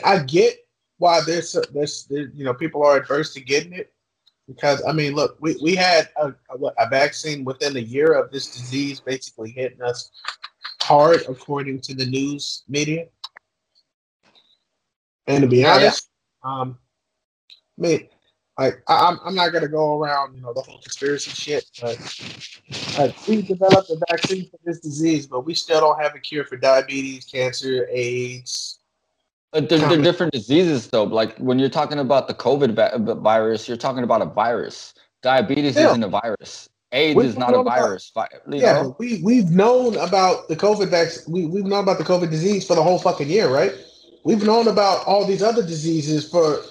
I get why there's there's there, you know people are adverse to getting it because I mean look we, we had a, a, a vaccine within a year of this disease basically hitting us hard according to the news media and to be Yeah, yeah. honest um I mean like I, I'm, I'm not gonna go around you know the whole conspiracy shit but like, we developed a vaccine for this disease but we still don't have a cure for diabetes cancer AIDS But they're, they're different diseases, though. Like when you're talking about the COVID va- virus, you're talking about a virus. Diabetes Yeah. isn't a virus. AIDS We've is not a known about- virus. Yeah, know? we we've known about the COVID vaccine. We we've known about the COVID disease for the whole fucking year, right? We've known about all these other diseases for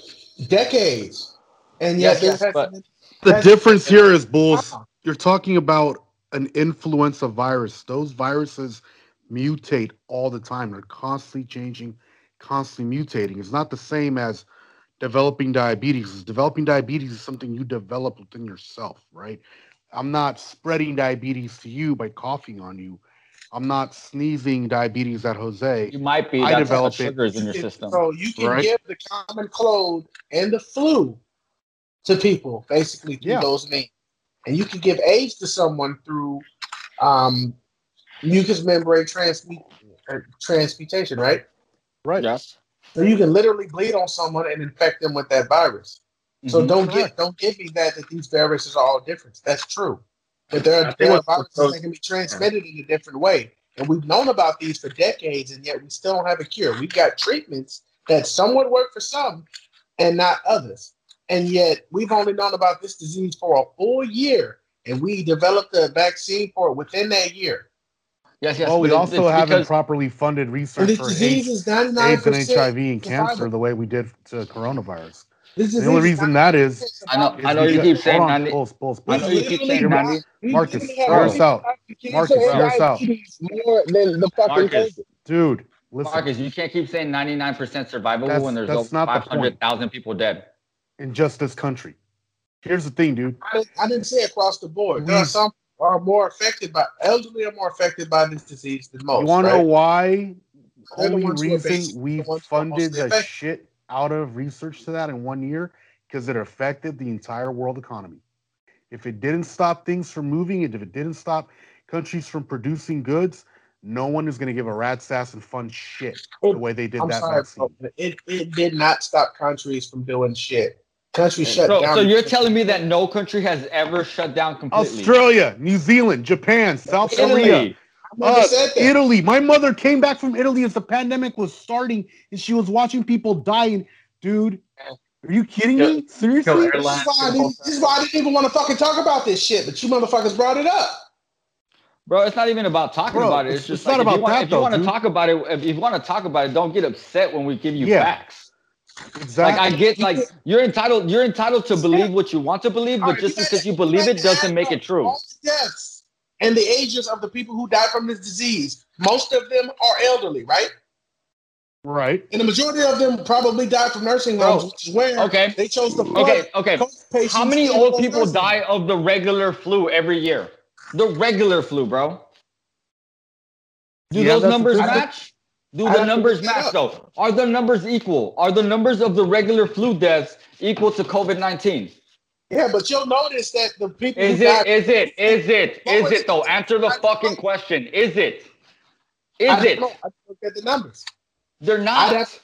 decades, and yet Yes, yes, but- The difference here is bulls. Wow. You're talking about an influenza virus. Those viruses mutate all the time. They're constantly changing, constantly mutating. It's not the same as developing diabetes. Developing diabetes is something you develop within yourself, right? I'm not spreading diabetes to you by coughing on you. I'm not sneezing diabetes at Jose. You might be. I That's how develop much it. sugar in your system. So you can Right. give the common cold and the flu to people basically through Yeah. those means, and you can give AIDS to someone through um, mucous membrane transmut- uh, transmutation, right? Right. Yes. So you can literally bleed on someone and infect them with that virus. So Mhm. don't get don't give me that that these viruses are all different. That's true. But there are, think there are what's viruses supposed- that can be transmitted in a different way. And we've known about these for decades, and yet we still don't have a cure. We've got treatments that somewhat work for some and not others. And yet we've only known about this disease for a full year, and we developed a vaccine for it within that year. Yes, yes. well, we also it's haven't properly funded research this for disease AIDS, is 99 AIDS and percent HIV and cancer the way we did to coronavirus. This The only reason that is, I know. is I know you keep saying hold on, ninety. pulse, pulse, I know you keep saying Literally, ninety. We Marcus, literally hear us out. Marcus, and hear us out. More than the fucking Marcus. Dude, listen. Marcus, you can't keep saying ninety-nine percent survivable That's- when there's that's over not the five point. hundred thousand people dead. in just this country. Here's the thing, dude. I didn't, I didn't say across the board. There are some are more affected by elderly are more affected by this disease than most. you want to right? know why? They're the Only ones reason we the ones who are funded mostly the affected. shit out of research to that in one year because it affected the entire world economy. If it didn't stop things from moving, and if it didn't stop countries from producing goods, no one is going to give a rat's ass and fun shit the way they did I'm that sorry, vaccine. bro, it, it did not stop countries from doing shit. Countries shut So, down. so you're telling me that no country has ever shut down completely? Australia, New Zealand, Japan, South Italy. Korea, never uh. Italy. My mother came back from Italy as the pandemic was starting, and she was watching people dying. Dude, are you kidding me? Seriously? This is, why I didn't, this is why I didn't even want to fucking talk about this shit, but you motherfuckers brought it up. Bro, it's not even about talking Bro, about it. it's- It's just not like, if about you want, that if you though, want to dude. talk about it, if you want to talk about it, don't get upset when we give you Yeah. facts. Exactly. Like I get, like you're entitled, you're entitled to believe what you want to believe, but just because you believe it doesn't make it true. All the deaths and the ages of the people who died from this disease, most of them are elderly, right? Right. And the majority of them probably died from nursing Bro, homes, oh, which is where okay. they chose to Okay, okay. How many old people nursing die of the regular flu every year? The regular flu, bro. Do Yeah, those numbers the match? Do I the numbers match up. though? Are the numbers equal? Are the numbers of the regular flu deaths equal to COVID 19? Yeah, but you'll notice that the people Is who it? died, Is it? Is it? No, Is it's- it though? Answer the fucking question. Is it? Is I it? don't know. I look at the numbers. They're I'd not. have,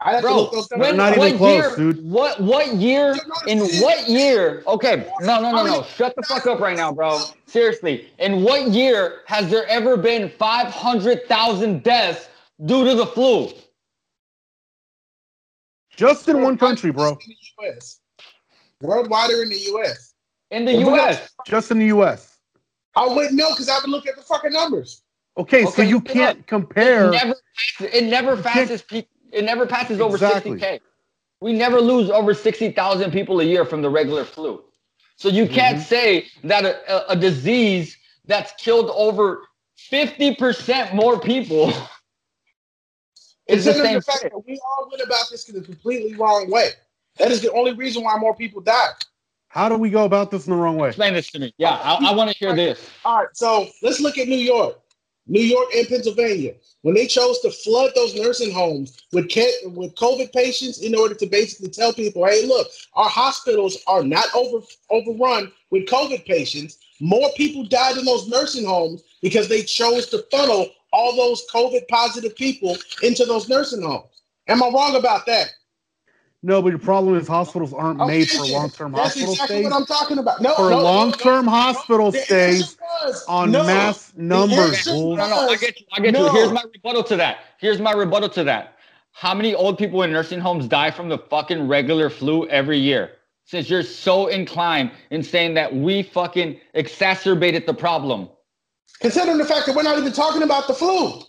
I'd have to Bro, look those numbers. when, not even what close, year, dude. What what year? In what year? Okay, no, no, no, no. Shut the fuck up right now, bro. Seriously. In what year has there ever been 500,000 deaths due to the flu? Just in one country, bro. In the US. Worldwide or in the US. In the Well, U.S. Just in the U.S. I wouldn't know because I haven't looked at the fucking numbers. Okay, so you can't up. compare. It never, it never passes. pe- It never passes over Exactly. 60k. We never lose over 60,000 people a year from the regular flu. So you can't Mm-hmm. say that a, a, a disease that's killed over 50% more people is the same the fact shit. that we all went about this in a completely wrong way. That is the only reason why more people die. How do we go about this in the wrong way? Explain this to me. Yeah, I, I want to hear this. All right, so let's look at New York, New York and Pennsylvania. When they chose to flood those nursing homes with ca- with COVID patients in order to basically tell people, "Hey, look, our hospitals are not over overrun with COVID patients." More people died in those nursing homes because they chose to funnel all those COVID positive people into those nursing homes. Am I wrong about that? No, but your problem is hospitals aren't oh, made for long-term That's hospital exactly stays. what I'm talking about. No, For no, no, long-term no, no. hospital The stays on no. mass The numbers, answer. No, no, I get you. I get No. you. Here's my rebuttal to that. Here's my rebuttal to that. How many old people in nursing homes die from the fucking regular flu every year? Since you're so inclined in saying that we fucking exacerbated the problem. Considering the fact that we're not even talking about the flu.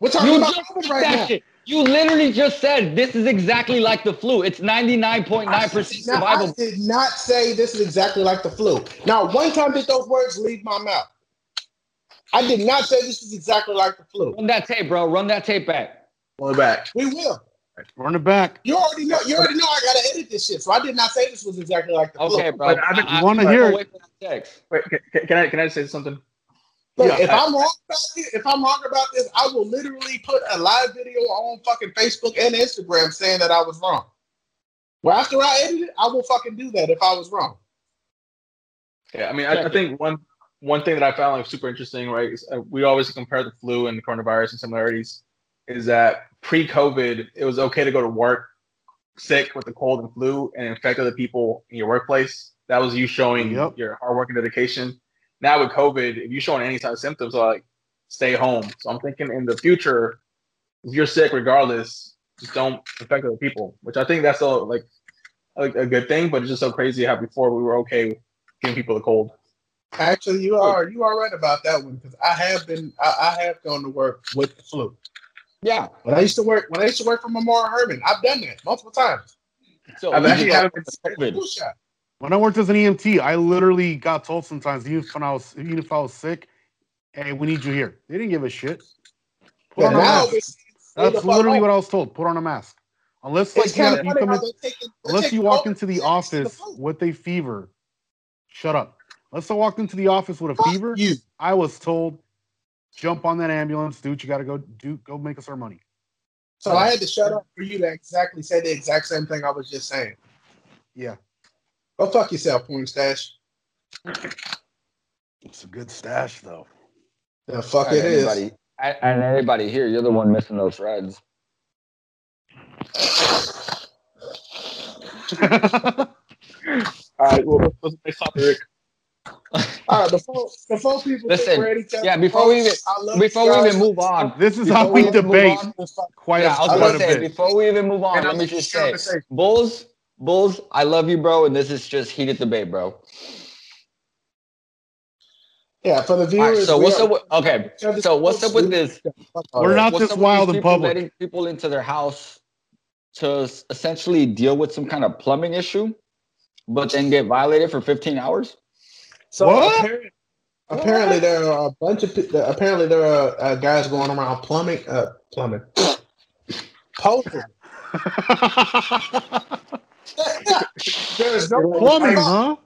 We're talking You about just COVID right now. shit. You literally just said this is exactly like the flu. It's 99.9% Now, I did not say this is exactly like the flu. Now, one time did those words leave my mouth. I did not say this is exactly like the flu. Run that tape, bro. Run that tape back. Run it back. We will. Run it back. You already know. You already know. I gotta edit this shit. So I did not say this was exactly like the Okay, flu. bro. But I think I- wanna hear it. wait for that text. Wait, can, can I can I say something? Look, Yeah, if I- am wrong about this, if I'm wrong about this, I will literally put a live video on fucking Facebook and Instagram saying that I was wrong. Well, after I edit it, I will fucking do that if I was wrong. Yeah, I mean, I, I think one one thing that I found like super interesting, right? Is, uh, we always compare the flu and the coronavirus and similarities. Is that pre-COVID, it was okay to go to work sick with the cold and flu and infect other people in your workplace. That was you showing Yep. your hard work and dedication. Now with COVID, if you're showing any type of symptoms, like stay home. So I'm thinking in the future, if you're sick, regardless, just don't infect other people. Which I think that's a like a, a good thing, but it's just so crazy how before we were okay with giving people the cold. Actually, you are you are right about that one because I have been I, I have gone to work with the flu. Yeah. When I used to work when I used to work for Memorial Hermann, I've done that multiple times. So I've actually just- haven't been COVID. Flu shot. When I worked as an EMT, I literally got told sometimes, even when I was even if I was sick, hey, we need you here. They didn't give a shit. Put Yeah, on a mask. it's- stay the That's literally what I was told. Put on a mask. Unless like you, kind have, of you come in, taking, unless you walk into the in the office with a fever, shut up. Unless I walked into the office with a Fuck fever, you. I was told, jump on that ambulance, do what you got to go do. Go make us our money. So I had to shut up for you to exactly say the exact same thing I was just saying. Yeah, Go fuck yourself, porn stash. it's a good stash though. Yeah, fuck All right, it is. everybody. And, and anybody here, you're the one missing those threads. All right, well, let's, let's Rick. All right, before before people Listen, ready, tell yeah, before we even folks, I love before we even move on, This is how we even move debate. on- Quite, yeah, I was quite gonna a say bit. before we even move on, And let I'm me just say, say- Bulls, Bulls, I love you, bro, and this is just heated debate, bro. Yeah, for the All right, viewers. so what's are- up? With, okay, so what's up with this? We're not What's this wild in people public. Letting people into their house to essentially deal with some kind of plumbing issue, but then get violated for 15 hours. So What? Apparently, apparently there are a bunch of apparently there are uh, guys going around plumbing uh plumbing posing. There's no Plumbing, huh?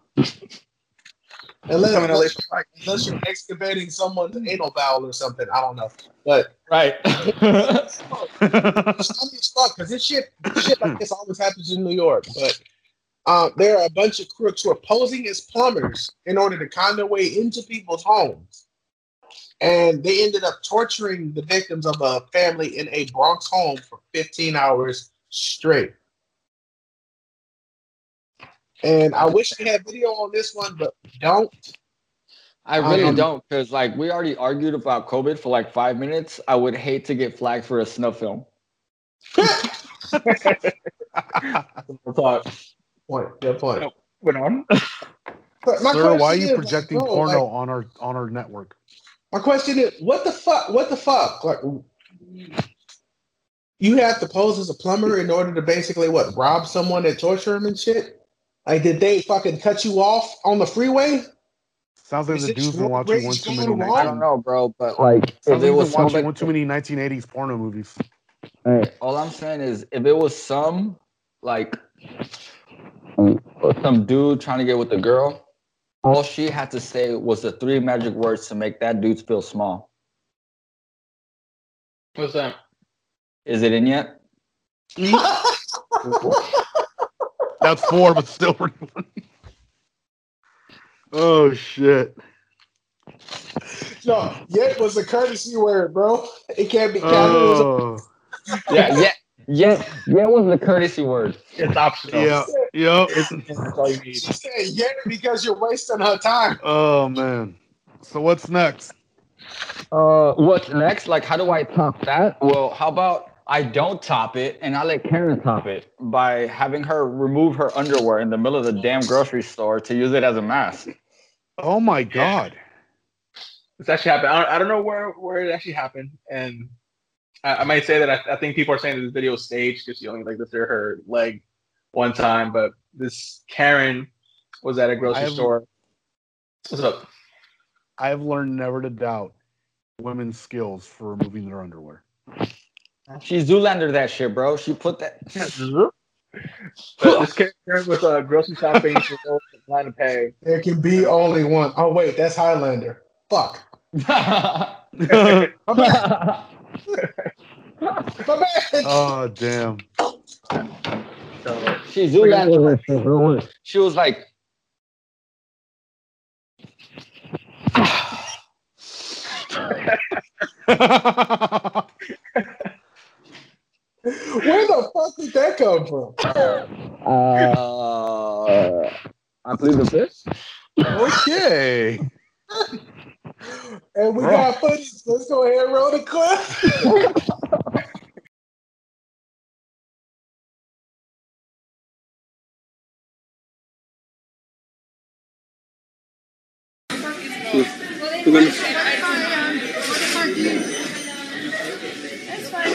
unless, Coming LA unless, unless you're excavating someone's anal bowel or something. I don't know, but Right. it's funny as fuck because this shit shit like this always happens in New York. But uh, there are a bunch of crooks who are posing as plumbers in order to con their way into people's homes. And they ended up torturing the victims of a family in a Bronx home for 15 hours straight. And I wish we had video on this one, but don't. I really Um, don't, because like we already argued about COVID for like five minutes. I would hate to get flagged for a snuff film. We'll talk. Point. Good point. Went on. Sir, why are you is, projecting bro, porno like, on our on our network? My question is, what the fuck? What the fuck? Like, you have to pose as a plumber in order to basically what rob someone and torture them and shit. Like, did they fucking cut you off on the freeway? Sounds like Is the dude's been watching one too many. wrong? I don't know, bro, but like if it was watching one too many 1980s porno movies. Hey, all I'm saying is if it was some like some dude trying to get with the girl, all she had to say was the three magic words to make that dude feel small. What's that? Is it in yet? That's four, but still pretty funny. Oh shit! No, yet was a courtesy word, bro. It can't be counted. It was a- Oh, Yeah, yeah, yeah, yeah. Was the courtesy word? It's optional. yeah, yeah. It's all you need. she said yet because you're wasting her time. Oh man. So what's next? Uh, what's next? Like, how do I top that? Well, how about I don't top it and I let Karen top it by having her remove her underwear in the middle of the damn grocery store to use it as a mask. Oh my god! It's actually happened. I don't, I don't know where, where it actually happened, and I, I might say that I, I think people are saying that this video is staged because she only like lifted her leg one time, but this Karen was at a grocery I've- store. What's up? I've learned never to doubt women's skills for removing their underwear. She Zoolander that shit, bro. She put that. But this Karen was uh, grocery shopping. She was over line to pay. There can be only one. Oh wait, that's Highlander. Fuck. My bad. My bad. Oh damn! So she Zoolander that shit, bro. She was like, Where the fuck did that come from? uh, I plead the fifth. okay. And we got footage. Let's go ahead and roll the clip.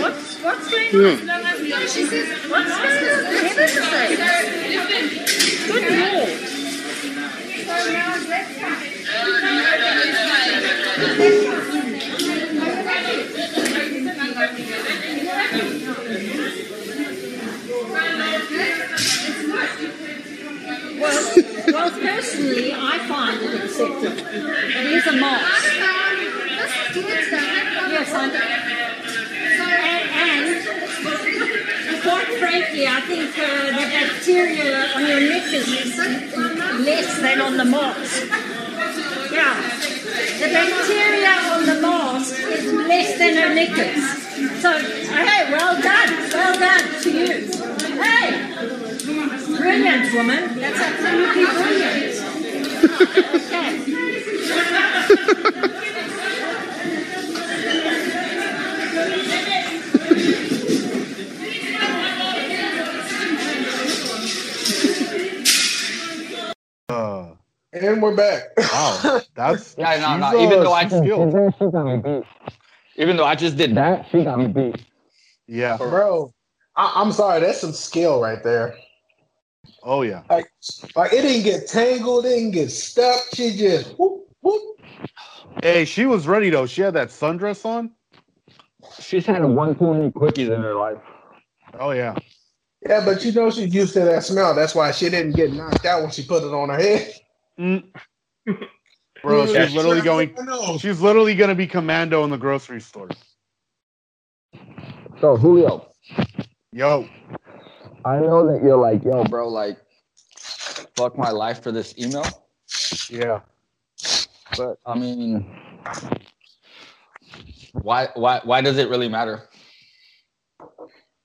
What's, Hmm. what's going on? She says, what's going on? Heaven's sake. Good lord. Well, well, personally, I find it acceptable. It is a moss. Yes, I and, and quite frankly, I think uh, the bacteria on your neck is less than on the moss. Yeah, the bacteria on the moss is less than her knickers. So, hey, well done. Well done to you. Hey, brilliant, woman. That's absolutely brilliant. Okay. Uh, And we're back. wow, that's Yeah, no, no. she's, Even uh, though I she's skilled. even though I just did that, she got me beat. Yeah. Bro, I, I'm sorry, that's some skill right there. Oh yeah. Like, like it didn't get tangled, it didn't get stuck. She just whoop, whoop. Hey, she was ready though. She had that sundress on. She's had one too many quickies in her life. Oh yeah. Yeah, but you know she's used to that smell. That's why she didn't get knocked out when she put it on her head. Mm. Bro, Yeah, she's literally going. She's literally gonna be commando in the grocery store. So Julio, Yo, I know that you're like, yo, bro, like, fuck my life for this email. yeah. But I mean, why, why, why does it really matter?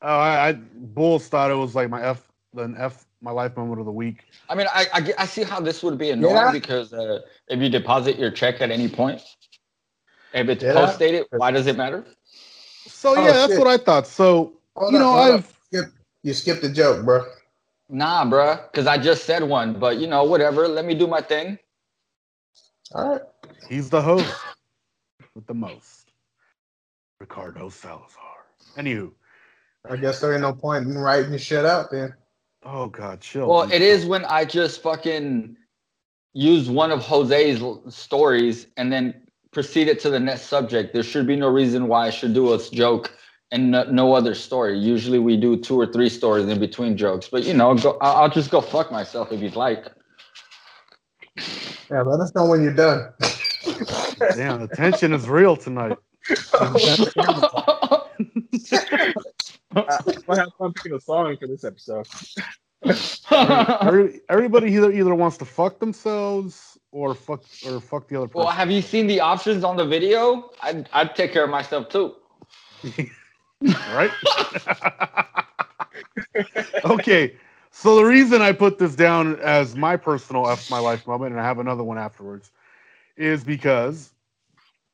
Oh, I, I Bulls thought it was like my F, an F, my life moment of the week. I mean, I, I, I see how this would be annoying Yeah. because uh, if you deposit your check at any point, if it's Yeah. post dated, why does it matter? So Oh, yeah, that's shit. what I thought. So Hold you up, know, up. I've Skip, you skipped the joke, bro. Nah, bruh, because I just said one, but you know, whatever. Let me do my thing. All right. he's the host with the most, Ricardo Salazar. Anywho, I guess there ain't no point in writing the shit out then. oh god, chill. Well, it is when I just fucking use one of Jose's stories and then proceeded to the next subject. There should be no reason why I should do a joke and no, no other story. Usually we do two or three stories in between jokes, but you know, go, I'll, I'll just go fuck myself if you'd like. Yeah, let us know when you're done. Damn, the tension is real tonight. Uh, I have fun picking a song for this episode. Every- everybody either either wants to fuck themselves or fuck or fuck the other person. well, have you seen the options on the video? I'd, I'd take care of myself too. right? okay. So the reason I put this down as my personal F my life moment, and I have another one afterwards, is because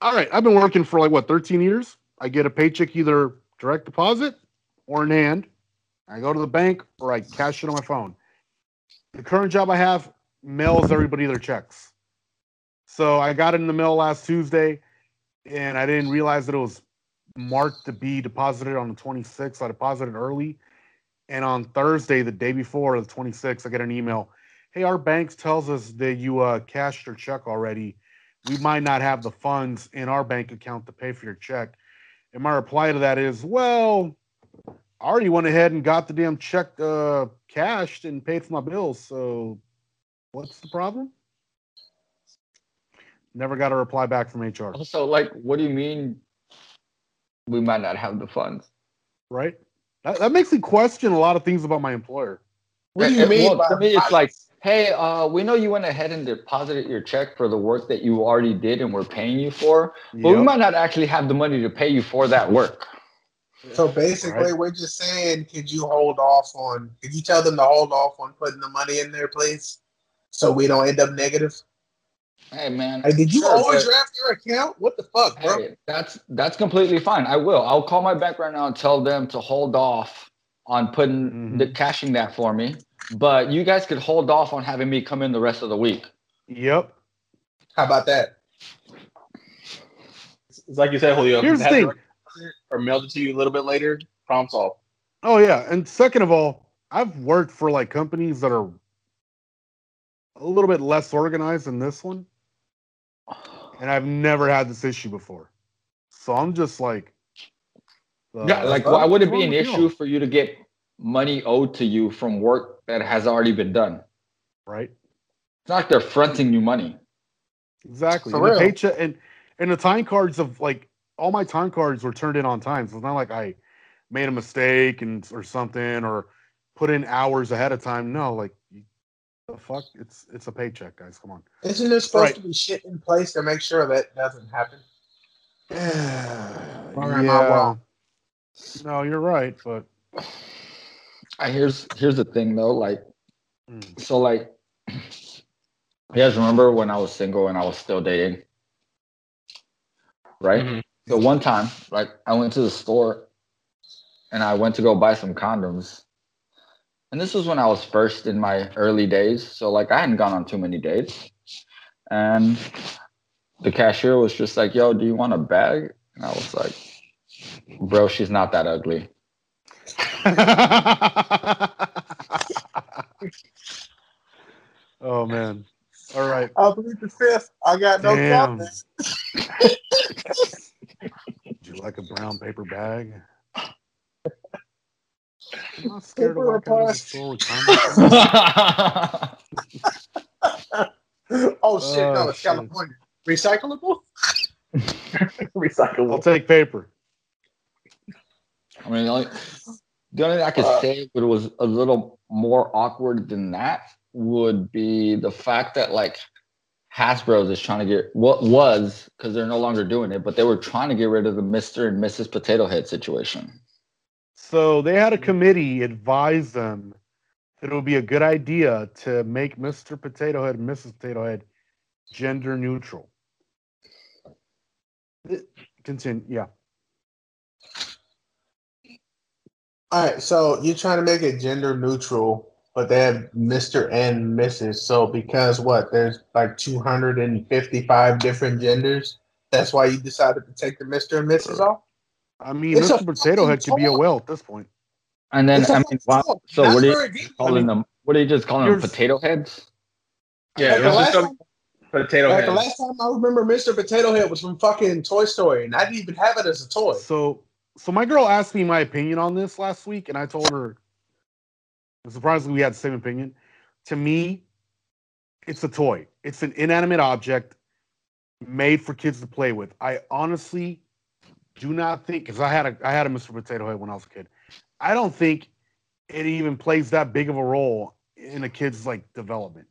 all right, I've been working for like what 13 years. I get a paycheck either direct deposit or in hand. I go to the bank or I cash it on my phone. The current job I have mails everybody their checks. So I got it in the mail last Tuesday and I didn't realize that it was marked to be deposited on the 26th. I deposited early. And on Thursday, the day before the 26th, I get an email. Hey, our bank tells us that you uh, cashed your check already. We might not have the funds in our bank account to pay for your check. And my reply to that is, well, I already went ahead and got the damn check uh, cashed and paid for my bills. So what's the problem? Never got a reply back from HR, Also, like, what do you mean we might not have the funds? right? That, that makes me question a lot of things about my employer. What do you mean well, to me, it's like, hey, uh, we know you went ahead and deposited your check for the work that you already did and we're paying you for, but we might not actually have the money to pay you for that work. So basically, Right. we're just saying, could you hold off on? Could you tell them to hold off on putting the money in there, please, so we don't end up negative? Hey, man. Hey, did you sure, but- overdraft your account? What the fuck, bro? Hey, that's that's completely fine. I will. I'll call my bank right now and tell them to hold off on putting Mhm. the cashing that for me. But you guys could hold off on having me come in the rest of the week. Yep. How about that? It's like you said, Julio. Here's the thing. direct deposit Or mailed it to you a little bit later. Problem solved. Oh yeah, and second of all, I've worked for like companies that are a little bit less organized than this one, and I've never had this issue before. So I'm just like, uh, Yeah, like why would it be an issue for you to get money owed to you from work that has already been done? right? It's not like they're fronting you money. Exactly. For and the paycheck and and the time cards of like all my time cards were turned in on time. So it's not like I made a mistake and or something or put in hours ahead of time. No, like the fuck, it's it's a paycheck, guys. Come on. Isn't there supposed Right. to be shit in place to make sure that doesn't happen? Or am I Yeah. wrong? No, you're right, but I here's here's the thing though, like Mm. so like you guys remember when I was single and I was still dating? Right? Mhm. So one time, like I went to the store and I went to go buy some condoms. And this was when I was first in my early days. So like I hadn't gone on too many dates. And the cashier was just like, yo, do you want a bag? And I was like, bro, she's not that ugly. oh man. All right. I plead the fifth. I got no Damn. comments. Would you like a brown paper bag? I'm not scared to Paper walk out of the store with condoms. Oh shit, no, Oh, it's shit. California. Recyclable? Recyclable. I'll take paper. I mean, the only, the only thing I could Uh, say that was a little more awkward than that would be the fact that like Hasbro's is trying to get what was because they're no longer doing it, but they were trying to get rid of the Mister and Mrs. Potato Head situation. So they had a mm-hmm. committee advise them that it would be a good idea to make Mr. Potato Head and Mrs. Potato Head gender neutral. Continue. Yeah. All right, so you're trying to make it gender neutral, but they have Mr. and Mrs. So because what? There's like 255 different genders. That's why you decided to take the Mr. and Mrs. off. I mean, It's a Mr. Potato Head could be a fucking whale at this point. And then It's a I mean, fucking wow, so That's what are you deep. calling I mean, them? What are you just calling them? Potato heads? Yeah, Like the was last just time- potato Like head. the last time I remember Mr. Potato Head was from fucking Toy Story, and I didn't even have it as a toy. So, so my girl asked me my opinion on this last week, and I told her. And Surprisingly, we had the same opinion. To me, it's a toy. It's an inanimate object made for kids to play with. I honestly do not think because I had a I had a Mr. Potato Head when I was a kid. I don't think it even plays that big of a role in a kid's like development.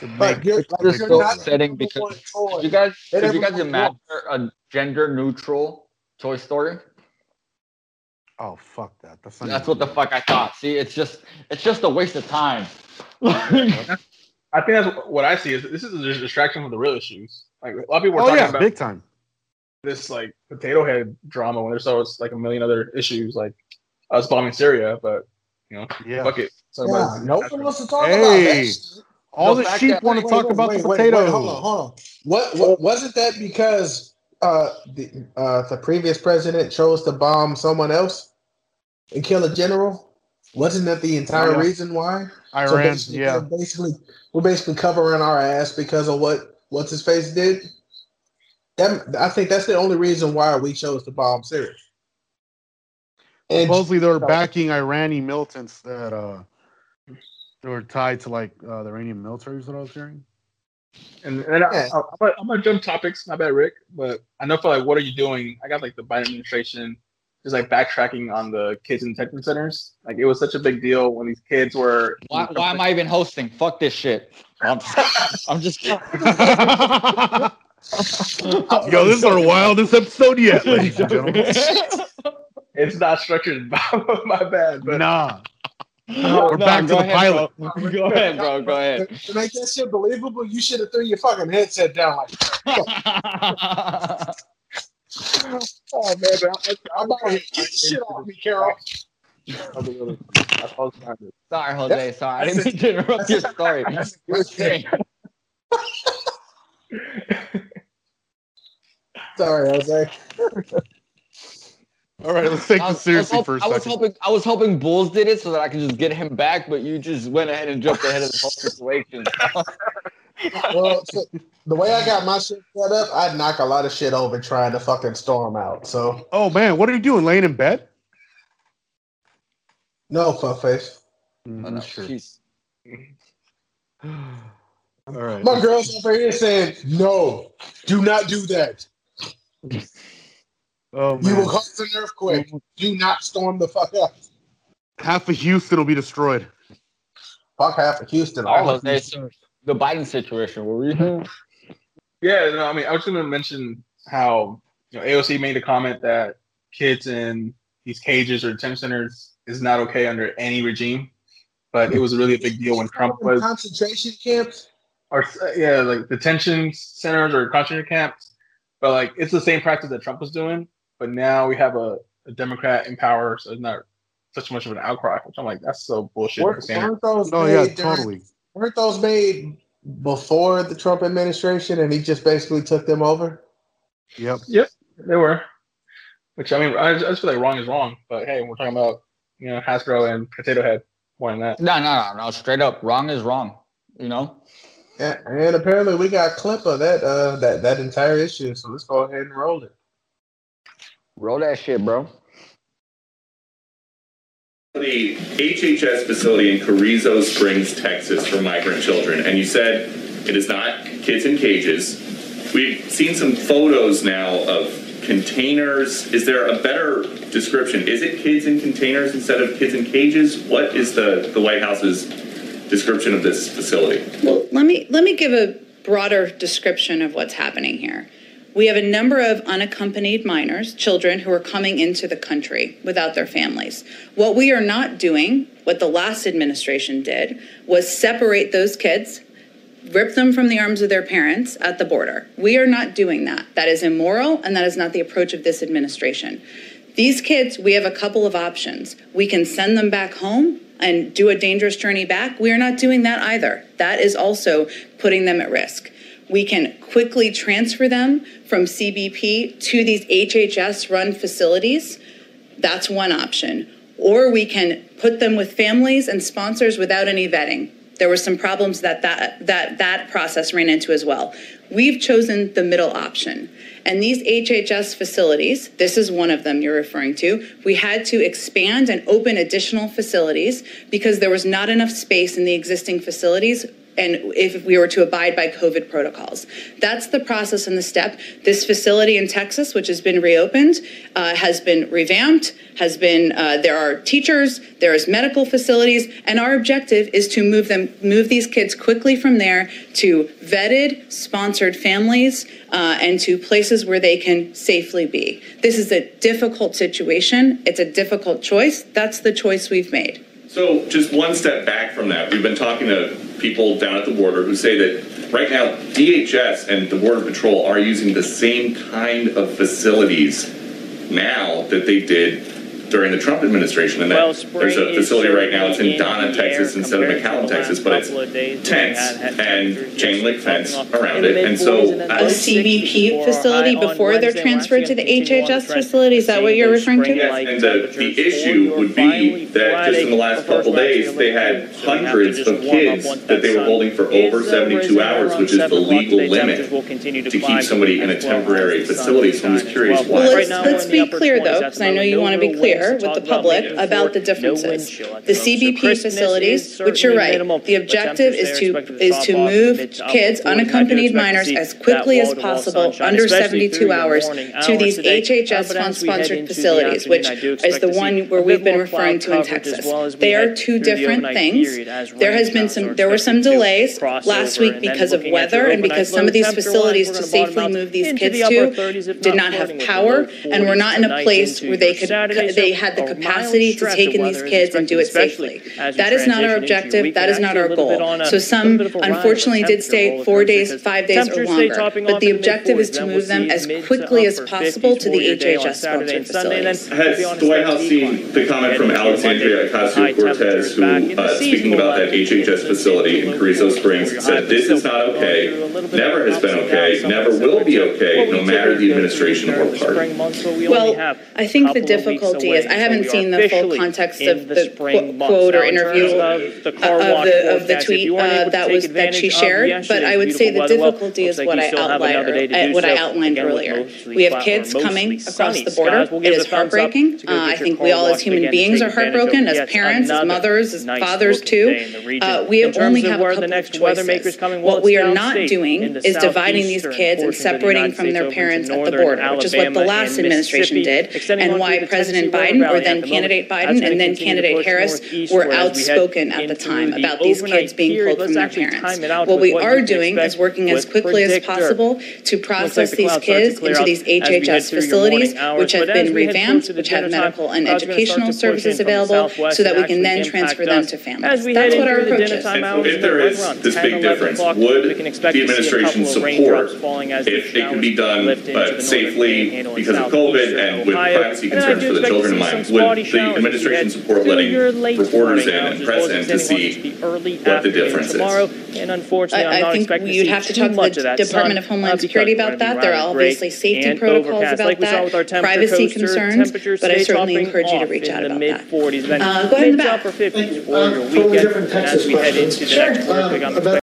To But make- you're, It's like, so upsetting because one toy. Could you guys, They you guys imagine a gender neutral Toy Story? Oh fuck that. That's, That's what the fuck I thought. See, it's just it's just a waste of time. I think that's what I see is this is a distraction from the real issues. Like a lot of people are Oh talking yeah, about big time. this like potato head drama when there's always like a million other issues like us bombing Syria, but you know, Yeah. fuck it. So Yeah, everybody- no one wants to talk about Hey, that. shit. all The the, sheep want to talk wait, about wait, the wait, potato. wait, hold on, hold on. What, what wasn't that because uh, the uh, the previous president chose to bomb someone else and kill a general? Wasn't that the entire Yeah. reason why? So Iran, basically, yeah. we're basically, we're basically covering our ass because of what what's his face did. That, I think that's the only reason why we chose to bomb Syria. And Supposedly they were backing Iranian militants that uh they were tied to like uh, the Iranian military. Is what I was hearing. And, and I, Yeah. I, I'm, gonna, I'm gonna jump topics. My bad, Rick. But I know for like, what are you doing? I got like the Biden administration just like backtracking on the kids in detention centers. Like it was such a big deal when these kids were. Why, why am I even hosting? Fuck this shit. I'm, I'm just kidding. Yo, this is our wildest episode yet, ladies and gentlemen. It's not structured. my bad. But Nah, No, We're no, back to the ahead, pilot. Bro. Go ahead, bro. Go ahead. to make that shit believable, you should have threw your fucking headset down like, oh man, man I, I'm about to get this shit off me, Carol. Sorry, Jose. Sorry, I didn't mean to interrupt your story. You were saying. Sorry, Jose. all right, let's take I this was, I was seriously hop- for was hoping I was hoping Bulls did it so that I could just get him back, but you just went ahead and jumped ahead of the whole situation. Well, so the way I got my shit set up, I'd knock a lot of shit over trying to fucking storm out. So Oh man, what are you doing? Laying in bed? no fuck face. Mm, oh, no, jeez. All right. My girl's over here saying, "No, do not do that. Oh You will cause an earthquake. Do not storm the fuck up. half of Houston will be destroyed. Fuck half of Houston. All of Jose. Houston. So the Biden situation. Were we? Yeah, no, I mean, I was going to mention how you know, AOC made a comment that kids in these cages or detention centers is not okay under any regime. But it was really a big deal when Trump was concentration camps. or uh, yeah, like detention centers or concentration camps. But like it's the same practice that Trump was doing. But now we have a, a Democrat in power, so it's not such much of an outcry. Which I'm like, that's so bullshit. Weren't, weren't those Oh made yeah, during- totally. Weren't those made before the Trump administration, and he just basically took them over? Yep. Yep, they were. Which I mean, I just, I just feel like wrong is wrong. But hey, we're talking about you know Hasbro and Potato Head more than that. No, no, no, no. Straight up, wrong is wrong. You know. And, and apparently, we got clip of that uh, that that entire issue. So let's go ahead and roll it. Roll that shit, bro. the HHS facility in Carrizo Springs, Texas for migrant children, and you said it is not kids in cages. We've seen some photos now of containers. Is there a better description? Is it kids in containers instead of kids in cages? What is the, the White House's description of this facility? Well, let me let me give a broader description of what's happening here. We have a number of unaccompanied minors, children who are coming into the country without their families. What we are not doing, what the last administration did, was separate those kids, rip them from the arms of their parents at the border. We are not doing that. That is immoral, and that is not the approach of this administration. These kids, we have a couple of options. We can send them back home and do a dangerous journey back. We are not doing that either. That is also putting them at risk. We can quickly transfer them from CBP to these HHS run facilities. That's one option. Or we can put them with families and sponsors without any vetting. There were some problems that that, that, that process ran into as well. We've chosen the middle option. And these HHS facilities, this is one of them you're referring to, we had to expand and open additional facilities because there was not enough space in the existing facilities and if we were to abide by COVID protocols. That's the process and the step. This facility in Texas, which has been reopened, uh, has been revamped, has been, uh, there are teachers, there is medical facilities, and our objective is to move them, move these kids quickly from there to vetted, sponsored families, uh, and to places where they can safely be. This is a difficult situation. It's a difficult choice. That's the choice we've made. So, just one step back from that, we've been talking to people down at the border who say that right now DHS and the Border Patrol are using the same kind of facilities now that they did during the Trump administration. And Well, there's a facility right now, it's certainly in Donna, in Texas instead of McAllen, Texas, but it's couple of days when we tents had- had and chain link fence around it. And so mid-40s A as- CBP facility before they're transferred to the HHS facility? Is that what you're referring to? Yes, and the, the issue would be that just in the last couple days, they had hundreds of kids that they were holding for over 72 hours, which is the legal limit to keep somebody in a temporary facility. So I'm just curious Well, why. let's, let's be clear though, because I know you want to be clear with the public about the differences. The CBP facilities, which you're right, the objective is to, is to move kids, unaccompanied minors, as quickly as possible, under 72 hours, to these HHS fund-sponsored facilities, which is the one where we've been referring to in Texas. They are two different things. There has been some, there were some delays last week because of weather and because some of these facilities to safely move these kids to did not have power and were not in a place where they could, they had the capacity to take in these kids and do it safely. That is not our objective, that is not our goal. So some unfortunately did stay four days, five days or longer, but the objective is to move them as quickly as possible to the HHS sponsored facilities. Has the White House seen the comment from Alexandria Ocasio-Cortez, who, uh, speaking about that HHS facility in Carrizo Springs, said this is not okay, never has been okay, never will be okay, no matter the administration or party. Well, I think the difficulty is, I haven't seen the full context of the qu- quote or interview of the, of the tweet uh, that was, that she shared, but I would say the difficulty is what I outlined, uh, what I outlined earlier. We have kids coming across the border, it is heartbreaking. Uh, I think we all as human beings are heartbroken, as parents, as mothers, as fathers too. Uh, We only have a couple of choices. What we are not doing is dividing these kids and separating from their parents at the border, which is what the last administration did, and why President River Biden, or then the candidate moment. Biden, and then candidate Harris were as we head outspoken at the time the about these kids being period. pulled Let's from their parents. time it out What we what are doing is working as quickly as possible to Looks like process the these clouds start to kids into these as HHS facilities, which have been revamped, which have medical and clouds are gonna start educational services in from the available, so that we can then transfer them to families. That's what our approach is. If- hours, if there right is around this big difference, would we can expect the to see a administration couple of raindrops support falling as these if it can be done, lift into the but safely because of COVID and with privacy concerns for the children in mind? spotty Would the showers as we administration support letting your reporters in and as well as president to see the early what the difference is? tomorrow. And unfortunately, I'm I, I not think expecting you'd to have to too talk to much the of that Department sun, of Homeland uh, Security because we're about gonna be that. There are rather obviously safety and protocols overcast, about like we saw that, with our temperature privacy coaster, concerns, temperatures but I stay certainly topping encourage you to off reach in out the about mid that. 40s, then Uh, go ahead in the mids back. upper 50s for Uh, your totally weekend. different And as we head questions. into the next Sure, work week, I'm um, expecting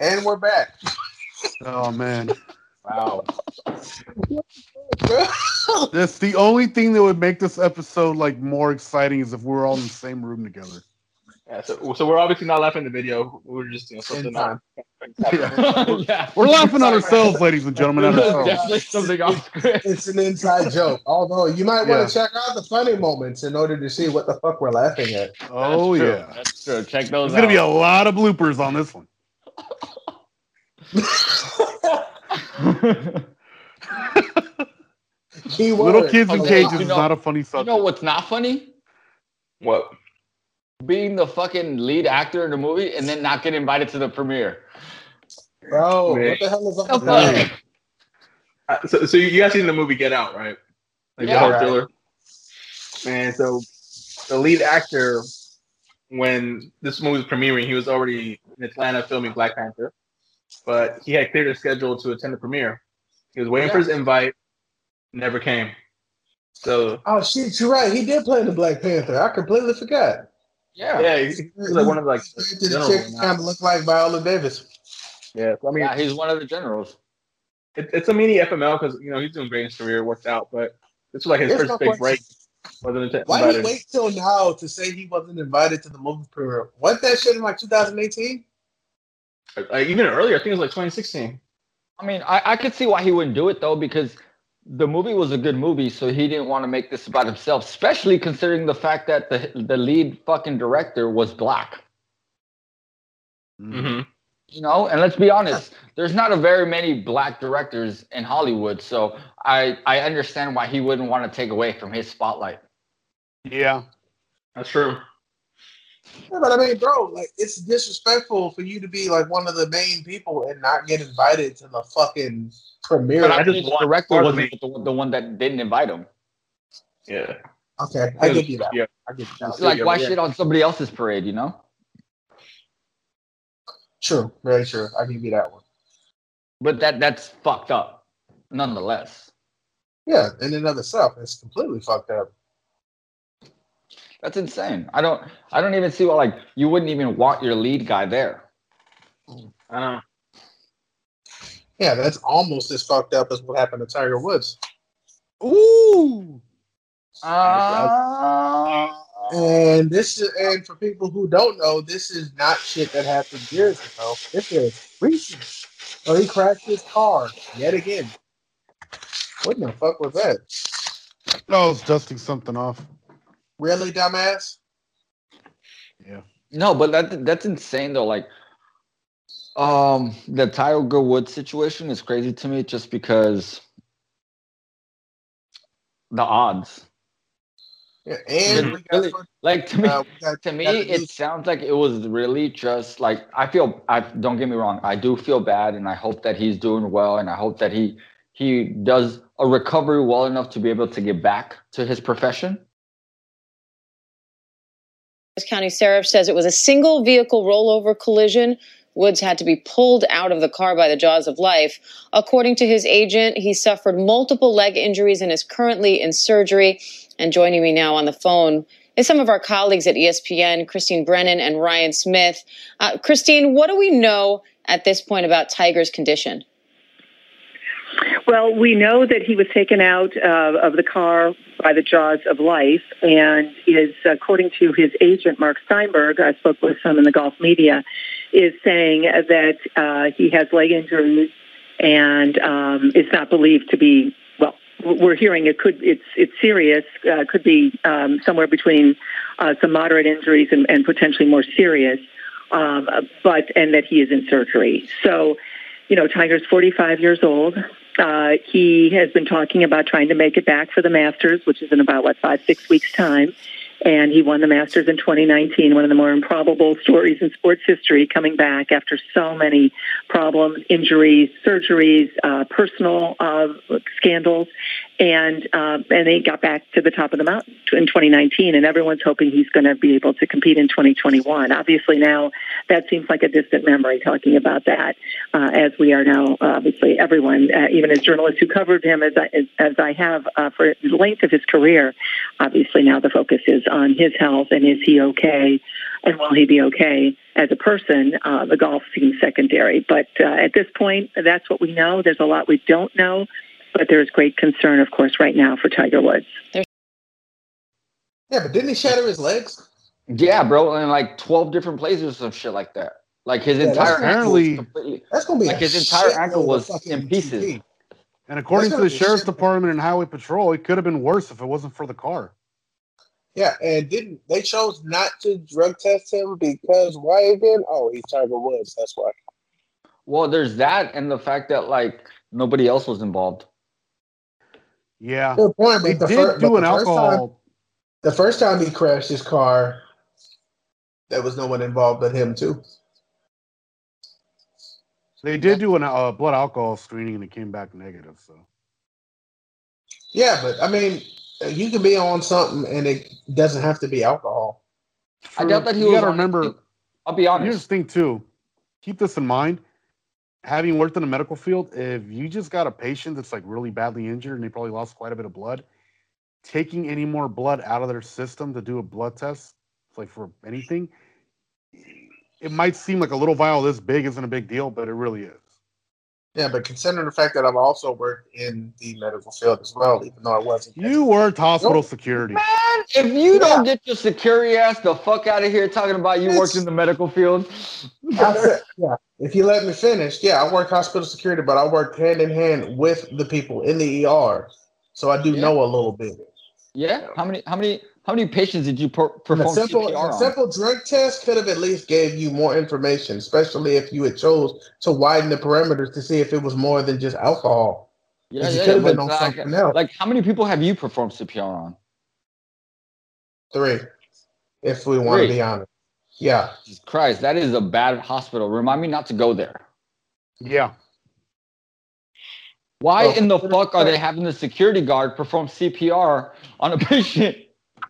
And we're back. Oh man. Wow. That's the only thing that would make this episode like more exciting is if we are all in the same room together. Yeah, so, so we're obviously not laughing at the video. We're just you know something time. Yeah. We're laughing at ourselves, ladies and gentlemen. At ourselves. Definitely something off script. It's an inside joke. Although you might want to check out the funny moments in order to see what the fuck we're laughing at. Oh True. yeah. That's true. Check those There's gonna be a lot of bloopers on this one. Keyword. Little kids in Okay, cages you is not a funny subject. You know what's not funny? what? Being the fucking lead actor in the movie and then not get invited to the premiere. Bro, Man. what the hell is up The with that? Uh, so, so you guys seen the movie Get Out, right? Like Yeah. the whole Right. thriller. Man, so the lead actor, when this movie was premiering, he was already in Atlanta filming Black Panther, but he had cleared his schedule to attend the premiere. He was waiting for his invite, never came. So Oh shit, you're right. He did play in the Black Panther. I completely forgot. Yeah. yeah, he's, he was like one of like the Did the generals chick kind of look like Viola Davis? Yeah, so I mean, Yeah, he's one of the generals. it, it's a mini FML because you know he's doing great in his career, worked out, but this was like his Here's first my big question. break. Wasn't it? Why did he wait till now to say he wasn't invited to the movie premiere? What that shit in like 2018? Like, uh, even earlier, I think it was like 2016. I mean, I, I could see why he wouldn't do it though, because the movie was a good movie, so he didn't want to make this about himself, especially considering the fact that the the lead fucking director was black. Mm-hmm. You know, and let's be honest, there's not a very many black directors in Hollywood, so I I understand why he wouldn't want to take away from his spotlight. Yeah. That's true. Yeah, but I mean, bro, like it's disrespectful for you to be like one of the main people and not get invited to the fucking premiere. But I I just the want director wasn't the, the one that didn't invite him. Yeah. Okay, I give you that. Yeah. I give you that. Like why yeah. shit on somebody else's parade, you know? True, very true. I give you that one. But that that's fucked up, nonetheless. Yeah, in and of itself, it's completely fucked up. That's insane. I don't I don't even see why like you wouldn't even want your lead guy there. I don't know. Yeah, that's almost as fucked up as what happened to Tiger Woods. Ooh. Uh, And this is, and for people who don't know, this is not shit that happened years ago. This is recent. So he crashed his car yet again. What the fuck was that? I was dusting something off. Really, dumbass? Yeah. No, but that that's insane though. Like um the Tiger Woods situation is crazy to me just because the odds. Yeah, and we got, Really, like to me uh, got- to me it news- sounds like it was really just like i feel i don't get me wrong i do feel bad and i hope that he's doing well and i hope that he he does a recovery well enough to be able to get back to his profession County Sheriff says it was a single vehicle rollover collision. Woods had to be pulled out of the car by the jaws of life. According to his agent, he suffered multiple leg injuries and is currently in surgery. And joining me now on the phone is some of our colleagues at ESPN, Christine Brennan and Ryan Smith. Uh, Christine, what do we know at this point about Tiger's condition? Well, we know that he was taken out uh, of the car by the jaws of life, and is, according to his agent Mark Steinberg, I spoke with him in the golf media, is saying that uh, he has leg injuries and um, is not believed to be well, we're hearing it could it's it's serious. Uh, could be um, somewhere between uh, some moderate injuries and, and potentially more serious. Um, but and that he is in surgery. So, you know, Tiger's 45 years old. Uh, he has been talking about trying to make it back for the Masters, which is in about what five six weeks time. And he won the Masters in 2019, one of the more improbable stories in sports history, coming back after so many problems, injuries, surgeries, uh, personal uh, scandals, and uh, and they got back to the top of the mountain in 2019. And everyone's hoping he's going to be able to compete in 2021. Obviously, now that seems like a distant memory. Talking about that, uh, as we are now, obviously, everyone, uh, even as journalists who covered him as I, as, as I have uh, for the length of his career, obviously now the focus is on his health and is he okay and will he be okay as a person? Uh, the golf seems secondary. But uh, at this point, that's what we know. There's a lot we don't know, but there is great concern, of course, right now for Tiger Woods. Yeah, but didn't he shatter his legs? Yeah, bro, in like twelve different places or some shit like that. Like his Yeah, that's entire ankle was apparently- completely. That's gonna be like a his entire ankle was in pieces. And according to the sheriff's shit. department and highway patrol, it could have been worse if it wasn't for the car. Yeah, and didn't they chose not to drug test him because why again? Oh, he's Tiger Woods. That's why. Well, there's that, and the fact that like nobody else was involved. Yeah, Good point. they But the, did fir- do but an the first time, alcohol. the first time he crashed his car, there was no one involved but him too. They did do a uh, blood alcohol screening and it came back negative. So Yeah, but I mean, you can be on something and it doesn't have to be alcohol. I doubt that he you was got to remember. I'll be honest. Here's honest. the thing too. Keep this in mind. Having worked in the medical field, if you just got a patient that's like really badly injured and they probably lost quite a bit of blood, taking any more blood out of their system to do a blood test, like for anything, it might seem like a little vial this big isn't a big deal, but it really is. Yeah, but considering the fact that I've also worked in the medical field as well, even though I wasn't. You worked hospital security. Man, if you don't get your security ass the fuck out of here talking about you worked in the medical field, yeah, if you let me finish, yeah, I work hospital security, but I work hand in hand with the people in the ER, so I do Yeah. know a little bit. yeah. How many, how many, how many patients did you per- And a perform simple, CPR a simple drug test could have at least gave you more information, especially if you had chose to widen the parameters to see if it was more than just alcohol. Yeah, you yeah. but on like, something else. like, how many people have you performed CPR on? Three, if we want to be honest. Yeah, Jesus Christ, that is a bad hospital. Remind me not to go there. Yeah. Why Oh, in the fuck are they having the security guard perform CPR on a patient?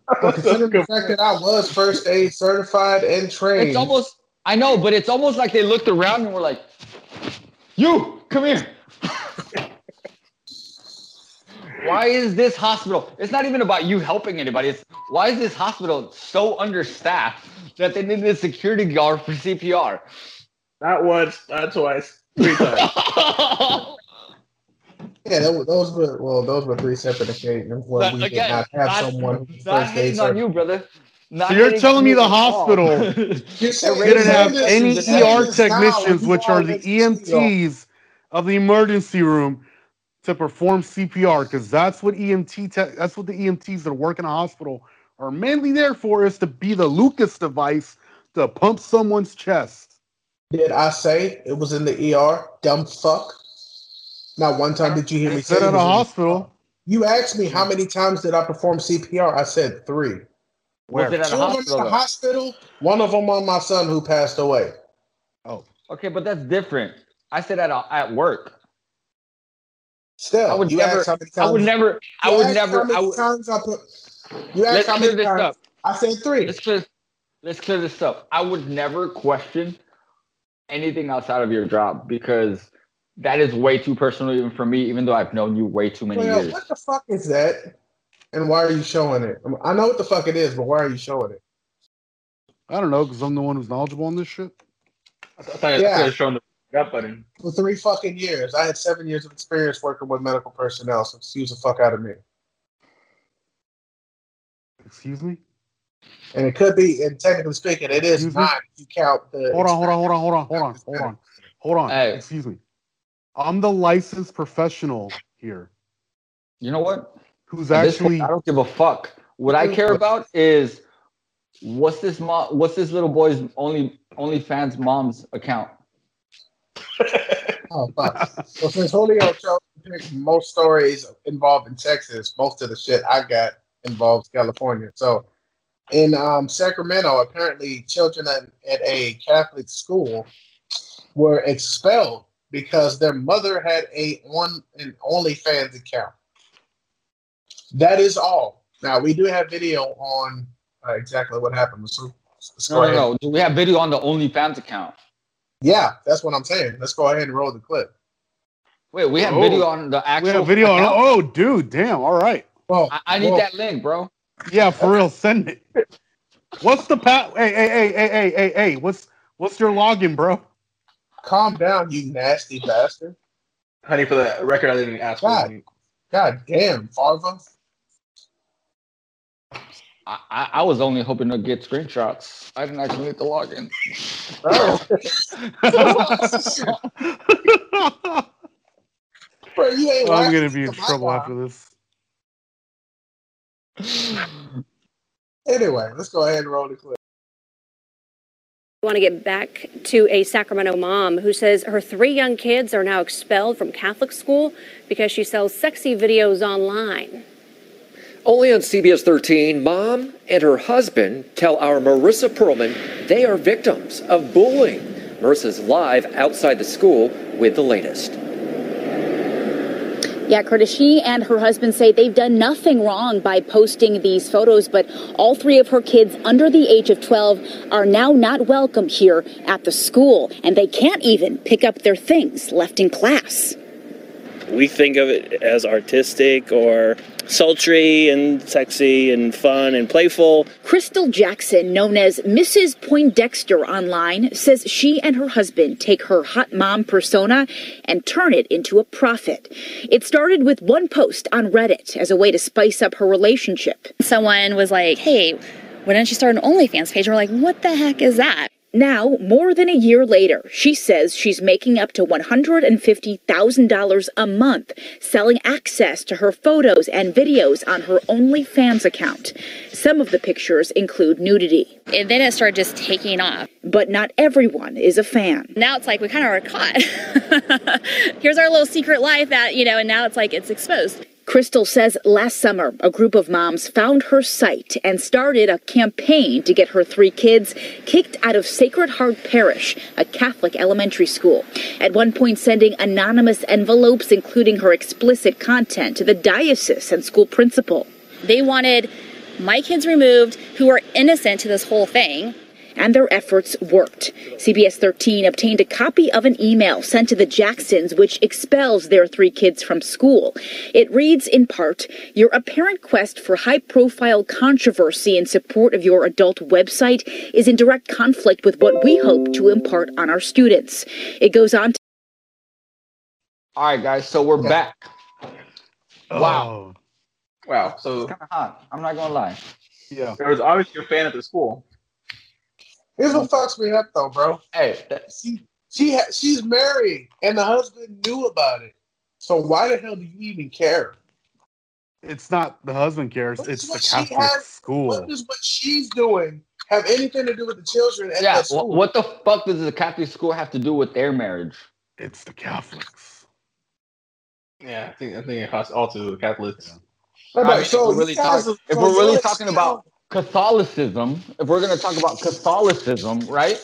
But considering the fact that I was first aid certified and trained, It's almost, I know, but it's almost like they looked around and were like, "You come here." why is this hospital? It's not even about you helping anybody. It's why is this hospital so understaffed that they needed a security guard for CPR? Not once, not twice, three times. yeah, those, those were well, those were three separate occasions where But we did not have not- someone who was Not first hating on you, brother. Not so you're telling me the hospital You're saying- You're didn't have any ER technicians, you which are the EMTs of the emergency room, to perform CPR because that's what EMT te- that's what the EMTs that work in a hospital are mainly there for is to be the Lucas device to pump someone's chest. Did I say it was in the ER? Dumb fuck. Not one time did you hear me It's say at it a was in the hospital. You asked me how many times did I perform CPR? I said three. Was it at Two a of them hospital? in the hospital. One of them on my son who passed away. Oh, Okay, but that's different. I said at a, at work. Still, I would you never. asked how many I would never. I would never. How many I would, times I put? You asked let's how clear many this times? up. I said three. Let's clear. Let's clear this up. I would never question anything outside of your job because that is way too personal even for me. Even though I've known you way too many Well, years. what the fuck is that? And why are you showing it? I know what the fuck it is, but why are you showing it? I don't know because I'm the one who's knowledgeable on this shit. I thought I Yeah. thought I was showing the up button. For three fucking years, I had seven years of experience working with medical personnel. So excuse the fuck out of me. Excuse me. And it could be, and technically speaking, it is Excuse me? not. if You count the. Hold on, hold on, hold on, hold on, hold on, hold on, hold on. Hey. Excuse me. I'm the licensed professional here. You know what? Who's At actually point, I don't give a fuck. What I care about is what's this mom? What's this little boy's only OnlyFans mom's account? Oh, fuck. well, since Julio chose to pick most stories involved in Texas, most of the shit I got involves California. So, in um, Sacramento, apparently children at, at a Catholic school were expelled because their mother had a one an OnlyFans account. That is all. Now we do have video on uh, exactly what happened. So let's go No, no, ahead. no. Do we have video on the OnlyFans account? Yeah, that's what I'm saying. Let's go ahead and roll the clip. Wait, we have Oh. video on the actual. we have video on? Oh, dude, damn. All right. Well, I, I need well, that link, bro. Yeah, for real. Send it. What's the pat? Hey, hey, hey, hey, hey, hey, hey. What's what's your login, bro? Calm down, you nasty bastard. Honey, for the record, I didn't ask for God. it. God damn, Farva. I, I, I was only hoping to get screenshots. I didn't actually get the login. Bro, you ain't I'm gonna be in trouble live. after this. Anyway, let's go ahead and roll the clip. Want to get back to a Sacramento mom who says her three young kids are now expelled from Catholic school because she sells sexy videos online. Only on CBS 13, mom and her husband tell our Marissa Perlman they are victims of bullying. Marissa's live outside the school with the latest. Yeah, Curtis, she and her husband say they've done nothing wrong by posting these photos, but all three of her kids under the age of 12 are now not welcome here at the school, and they can't even pick up their things left in class. We think of it as artistic or sultry and sexy and fun and playful. Crystal Jackson, known as Mrs. Poindexter online, says she and her husband take her hot mom persona and turn it into a profit. It started with one post on Reddit as a way to spice up her relationship. Someone was like, hey, why don't you start an OnlyFans page? And we're like, what the heck is that? Now, more than a year later, she says she's making up to $150,000 a month selling access to her photos and videos on her OnlyFans account. Some of the pictures include nudity. And then it started just taking off. But not everyone is a fan. Now it's like we kind of are caught. Here's our little secret life that, you know, and now it's like it's exposed. Crystal says last summer, a group of moms found her site and started a campaign to get her three kids kicked out of Sacred Heart Parish, a Catholic elementary school. At one point, sending anonymous envelopes including her explicit content to the diocese and school principal. They wanted my kids removed who are innocent to this whole thing. And their efforts worked. CBS 13 obtained a copy of an email sent to the Jacksons, which expels their three kids from school. It reads in part Your apparent quest for high profile controversy in support of your adult website is in direct conflict with what we hope to impart on our students. It goes on to All right, guys. So we're back. Oh. Wow. Wow. So kind of hot. I'm not gonna lie. Yeah. there was obviously a fan at the school. Here's what mm. fucks me up though, bro. Hey, she she ha- she's married and the husband knew about it. So why the hell do you even care? It's not the husband cares. What It's the Catholic has- school. What does what she's doing have anything to do with the children at Yeah. that school? what the fuck does the Catholic school have to do with their marriage? It's the Catholics. Yeah, I think I think it has all to do the Catholics. Right, so if we're really, talk- if we're really talking about Catholicism, if we're gonna talk about Catholicism, right?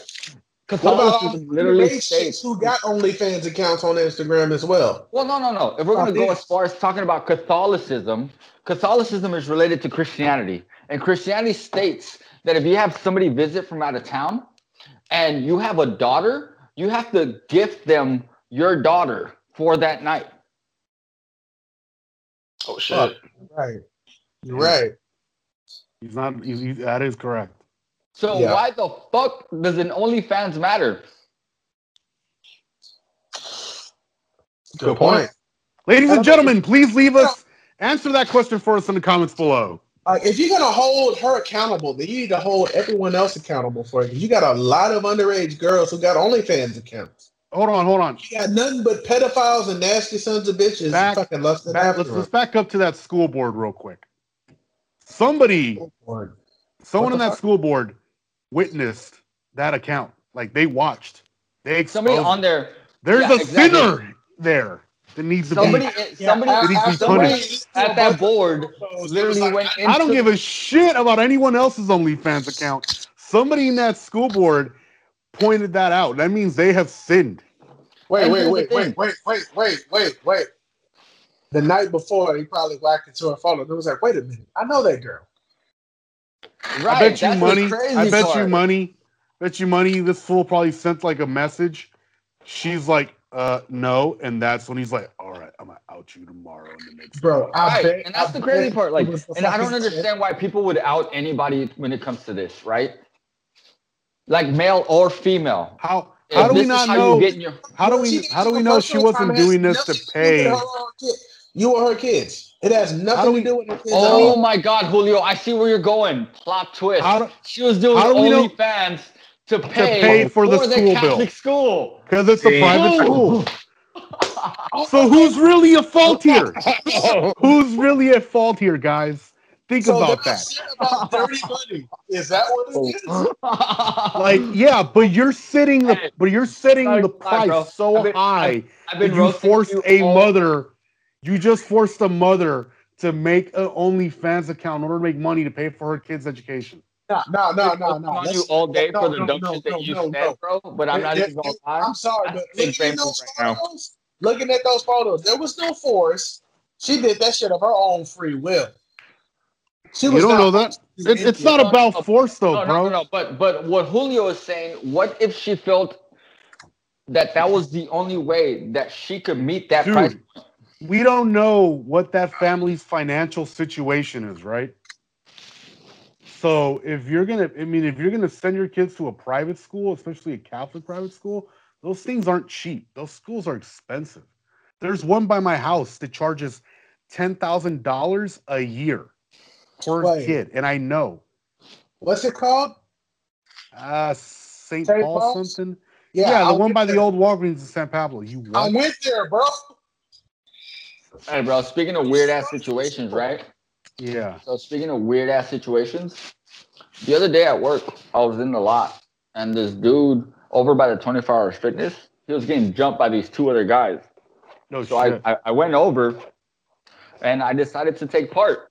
What about Catholicism um, the literally states. who got OnlyFans accounts on Instagram as well? Well, no, no, no. If we're gonna go as far as talking about Catholicism, Catholicism is related to Christianity, and Christianity states that if you have somebody visit from out of town, and you have a daughter, you have to gift them your daughter for that night. Oh shit! Right. You're right. He's not. He's, he- that is correct. So Yeah. why the fuck does an OnlyFans matter? Good point. Ladies and uh, gentlemen, please leave us answer that question for us in the comments below. Like, if you're gonna hold her accountable, then you need to hold everyone else accountable for it. You got a lot of underage girls who got OnlyFans accounts. hold on, hold on. He got nothing but pedophiles and nasty sons of bitches Back- fucking lusting Back, after let's, let's back up to that school board real quick. Somebody, someone What in that fuck? school board witnessed that account. Like they watched. They Somebody on there. There's Yeah, a exactly. sinner there that needs to Somebody, be. somebody, that needs to somebody at that board literally went into. I don't give a shit about anyone else's OnlyFans account. Somebody in that school board pointed that out. That means they have sinned. Wait, And wait, wait, wait, wait, wait, wait, wait, wait. The night before, he probably whacked into her phone. and It was like, wait a minute, I know that girl. Right, I bet you money. I bet you money. Bet you money. This fool probably sent like a message. She's like, uh, no, and that's when he's like, all right, I'm gonna out you tomorrow in the next. Bro, Right, bet, and that's I the crazy bet part. Like, it was the and I don't understand why people would out anybody when it comes to this, right? Like male or female. How If how do we not how know? get your- How do we how do we know she wasn't time. It has doing this to pay? Her own kid. You or her kids. It has nothing do to do with her kids. at Oh all. my God, Julio! I see where you're going. Plot twist. Do- she was doing how do we know- OnlyFans to pay, pay for the school bill. School. Because it's a private school. So who's really at fault here? Who's really at fault here, guys? Think So about they're that. about dirty money. Is that what it is? Like, yeah, but you're setting the but you're setting the sorry, bro. price so I've been- high I've- I've been that you roasting forced a all- mother. You just forced a mother to make an OnlyFans account in order to make money to pay for her kids' education. No, no, no, no, no. on you all day no, for the no, dumb no, shit that no, you no, said, no. bro. But I'm not There- even gonna lie. I'm sorry, but looking at those right now. photos, looking at those photos, there was no force. She did that shit of her own free will. She You was don't not know that. It, it's not about force, though, no, bro. no, no, no. But but what Julio is saying, what if she felt that that was the only way that she could meet that Dude, price? We don't know what that family's financial situation is, right? So if you're gonna, I mean, if you're gonna send your kids to a private school, especially a Catholic private school, those things aren't cheap. Those schools are expensive. There's one by my house that charges ten thousand dollars a year per Wait. kid, and I know. What's it called? Uh St. Paul Paul's? something. Yeah, Yeah, the I one by the old Walgreens in San Pablo. You I went there, bro. Hey, bro. Speaking of weird ass situations, right? Yeah. So speaking of weird ass situations, the other day at work, I was in the lot, and this dude over by the 24 hour fitness, he was getting jumped by these two other guys. No So I. I, I went over, and I decided to take part.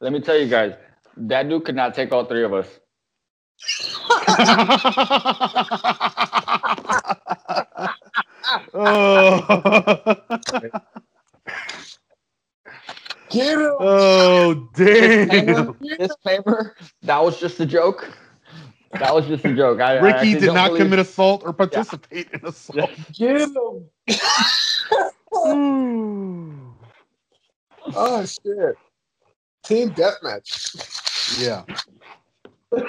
Let me tell you guys, that dude could not take all three of us. oh. Get him. oh Disclaimer, damn! disclaimer, that was just a joke. That was just a joke. I, I Ricky actually did don't believe- commit assault or participate in assault. Get him. Hmm. oh shit. Team deathmatch. Yeah.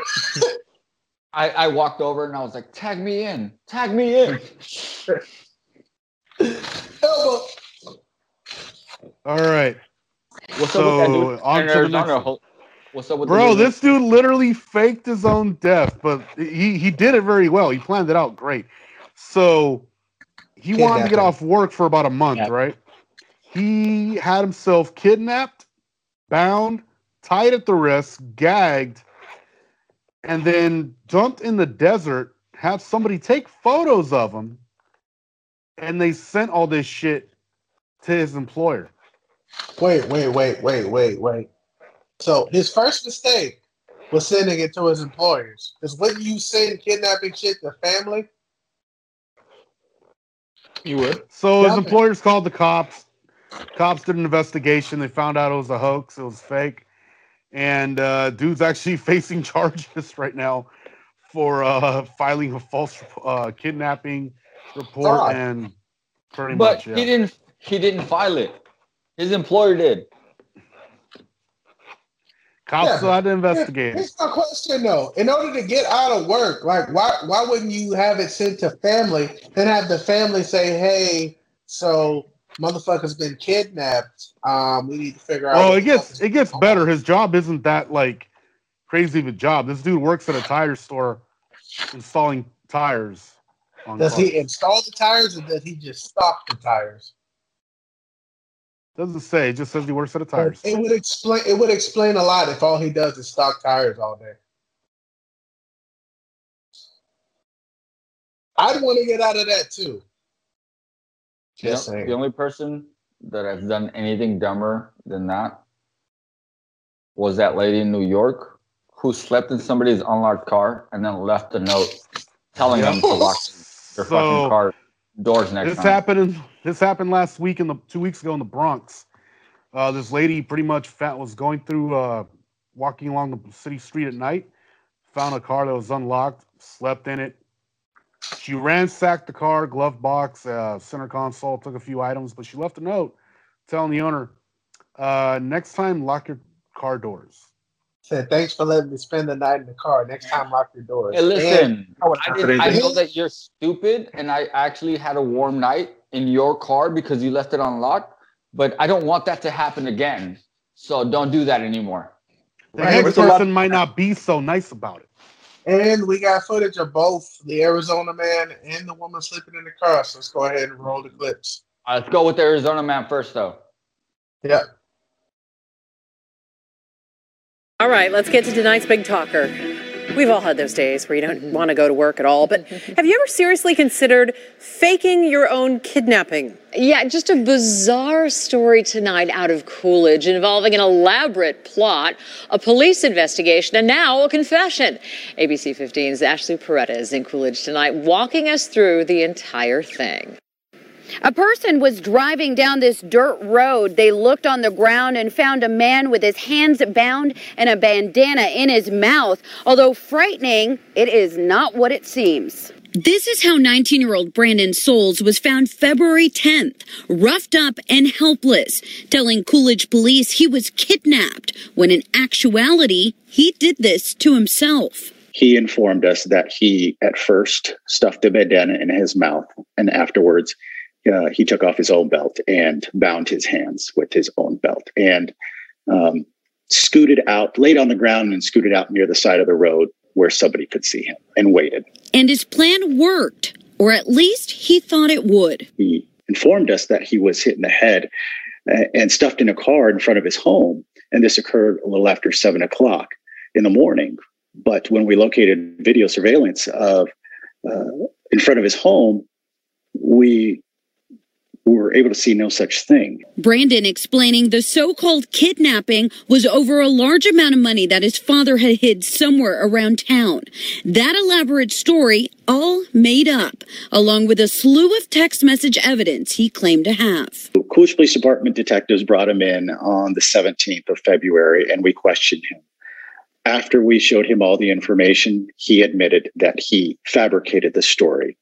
I, I walked over and I was like, tag me in, tag me in. Elbow. All right. What's up with that So, dude? on in to the next one. What's up with Bro, dude? this dude literally faked his own death, but he he did it very well. He planned it out great. So he wanted to get off work for about a month, Yeah. right? He had himself kidnapped, bound, tied at the wrist, gagged, and then dumped in the desert. Have somebody take photos of him, and they sent all this shit to his employer. Wait, wait, wait, wait, wait, wait. So his first mistake was sending it to his employers. Because wouldn't you send kidnapping shit to family? You would. So his Yeah. employers called the cops. Cops did an investigation. They found out it was a hoax. It was fake. And uh, dude's actually facing charges right now for uh, filing a false uh, kidnapping report God. and pretty but much. Yeah. he didn't. He didn't file it. His employer did. Cops Yeah, still had to investigate. Here's my question though. In order to get out of work, like why why wouldn't you have it sent to family and have the family say, Hey, so motherfucker's been kidnapped. Um, we need to figure out Oh, it gets it gets going better. His job isn't that like crazy of a job. This dude works at a tire store installing tires. on Does cars. he install the tires or does he just stock the tires? Doesn't say. It just says he works at a tires. It would explain. It would explain a lot if all he does is stock tires all day. I'd want to get out of that too. You Just know, the only person that has done anything dumber than that was that lady in New York who slept in somebody's unlocked car and then left a note telling them to lock their So, fucking car doors next This time. happened. This happened last week in the two weeks ago in the Bronx. Uh, this lady pretty much fat was going through, uh, walking along the city street at night, found a car that was unlocked, slept in it. She ransacked the car, glove box, uh, center console, took a few items, but she left a note telling the owner, uh, "Next time, lock your car doors." Said thanks for letting me spend the night in the car. Next time, lock your doors. Hey, listen, And- I, did, I know that you're stupid, and I actually had a warm night in your car because you left it unlocked. But I don't want that to happen again. So don't do that anymore. The next person might not be so nice about it. And we got footage of both the Arizona man and the woman sleeping in the car. So let's go ahead and roll the clips. Uh, let's go with the Arizona man first, though. Yeah. All right, let's get to tonight's big talker. We've all had those days where you don't want to go to work at all, but have you ever seriously considered faking your own kidnapping? Yeah, just a bizarre story tonight out of Coolidge involving an elaborate plot, a police investigation, and now a confession. ABC 15's Ashley Paredes is in Coolidge tonight, walking us through the entire thing. A person was driving down this dirt road. They looked on the ground and found a man with his hands bound and a bandana in his mouth. Although frightening, it is not what it seems. This is how 19 year old Brandon Souls was found February 10th, roughed up and helpless, telling Coolidge police he was kidnapped when in actuality, he did this to himself. He informed us that he at first stuffed a bandana in his mouth and afterwards uh, he took off his own belt and bound his hands with his own belt and um, scooted out, laid on the ground and scooted out near the side of the road where somebody could see him and waited. And his plan worked, or at least he thought it would. He informed us that he was hit in the head uh, and stuffed in a car in front of his home. And this occurred a little after seven o'clock in the morning. But when we located video surveillance of uh, in front of his home, we were able to see no such thing. Brandon explaining the so called kidnapping was over a large amount of money that his father had hid somewhere around town. That elaborate story, all made up, along with a slew of text message evidence he claimed to have. Coolidge Police Department detectives brought him in on the 17th of February and we questioned him. After we showed him all the information, he admitted that he fabricated the story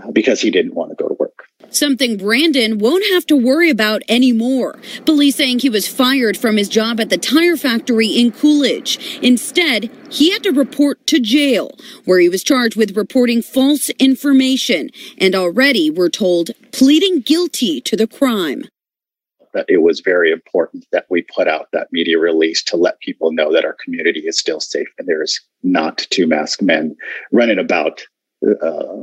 uh, because he didn't want to go to work. Something Brandon won't have to worry about anymore. Police saying he was fired from his job at the tire factory in Coolidge. Instead, he had to report to jail, where he was charged with reporting false information and already, we're told, pleading guilty to the crime. It was very important that we put out that media release to let people know that our community is still safe and there's not two masked men running about uh,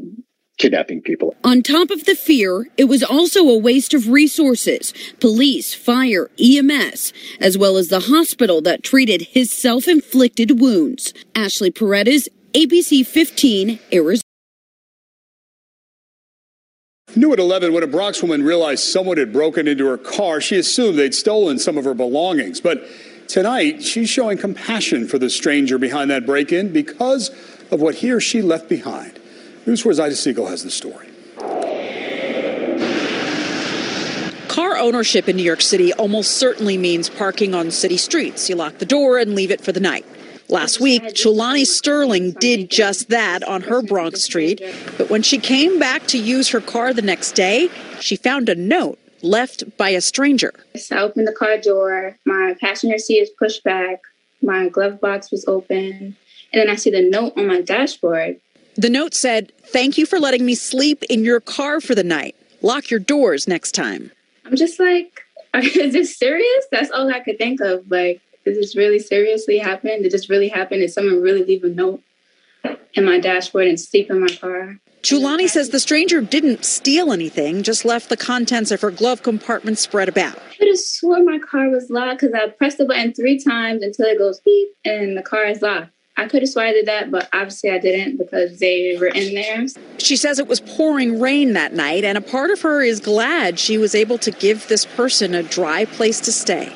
kidnapping people. On top of the fear, it was also a waste of resources police, fire, EMS, as well as the hospital that treated his self inflicted wounds. Ashley Paredes, ABC 15, Arizona. New at 11, when a Bronx woman realized someone had broken into her car, she assumed they'd stolen some of her belongings. But tonight, she's showing compassion for the stranger behind that break in because of what he or she left behind. News 4's Ida Siegel has the story. Car ownership in New York City almost certainly means parking on city streets. You lock the door and leave it for the night. Last week, Chulani Sterling did just that on her Bronx street. But when she came back to use her car the next day, she found a note left by a stranger. So I opened the car door. My passenger seat is pushed back. My glove box was open. And then I see the note on my dashboard. The note said, Thank you for letting me sleep in your car for the night. Lock your doors next time. I'm just like, is this serious? That's all I could think of. Like, did this really seriously happen? Did this really happen? Did someone really leave a note in my dashboard and sleep in my car? Chulani says the stranger didn't steal anything, just left the contents of her glove compartment spread about. I could have swore my car was locked because I pressed the button three times until it goes beep and the car is locked. I could have I did that, but obviously I didn't because they were in there. She says it was pouring rain that night, and a part of her is glad she was able to give this person a dry place to stay.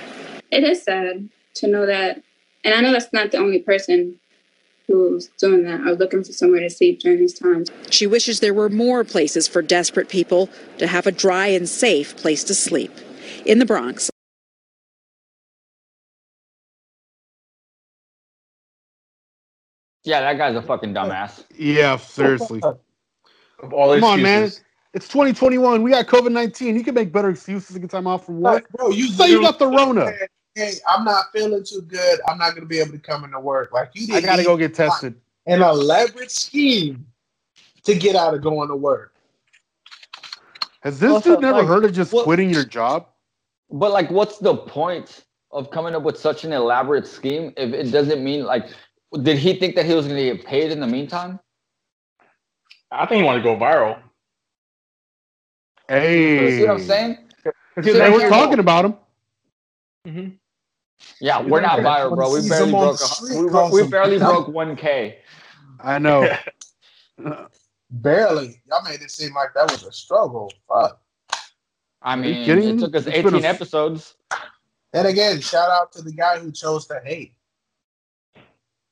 It is sad to know that, and I know that's not the only person who's doing that or looking for somewhere to sleep during these times. She wishes there were more places for desperate people to have a dry and safe place to sleep. In the Bronx, Yeah, that guy's a fucking dumbass. Yeah, seriously. Of all Come on, man. It's 2021. We got COVID 19. You can make better excuses to get time off from work. Bro, you say you got the Rona. Hey, I'm not feeling too good. I'm not going to be able to come into work. Like you, I didn't gotta go get tested. An elaborate scheme to get out of going to work. Has this Also, dude never like, heard of just what- quitting your job? But like, what's the point of coming up with such an elaborate scheme if it doesn't mean like? Did he think that he was going to get paid in the meantime? I think he wanted to go viral. Hey. You see what I'm saying? Hey, we're talking about him. Mm-hmm. Yeah, we're not viral, bro. We barely broke. A, we, calls we barely broke 1k. I know. Barely. Y'all made it seem like that was a struggle. Fuck. I mean, kidding it took us It's 18 a- episodes. And again, shout out to the guy who chose to hate.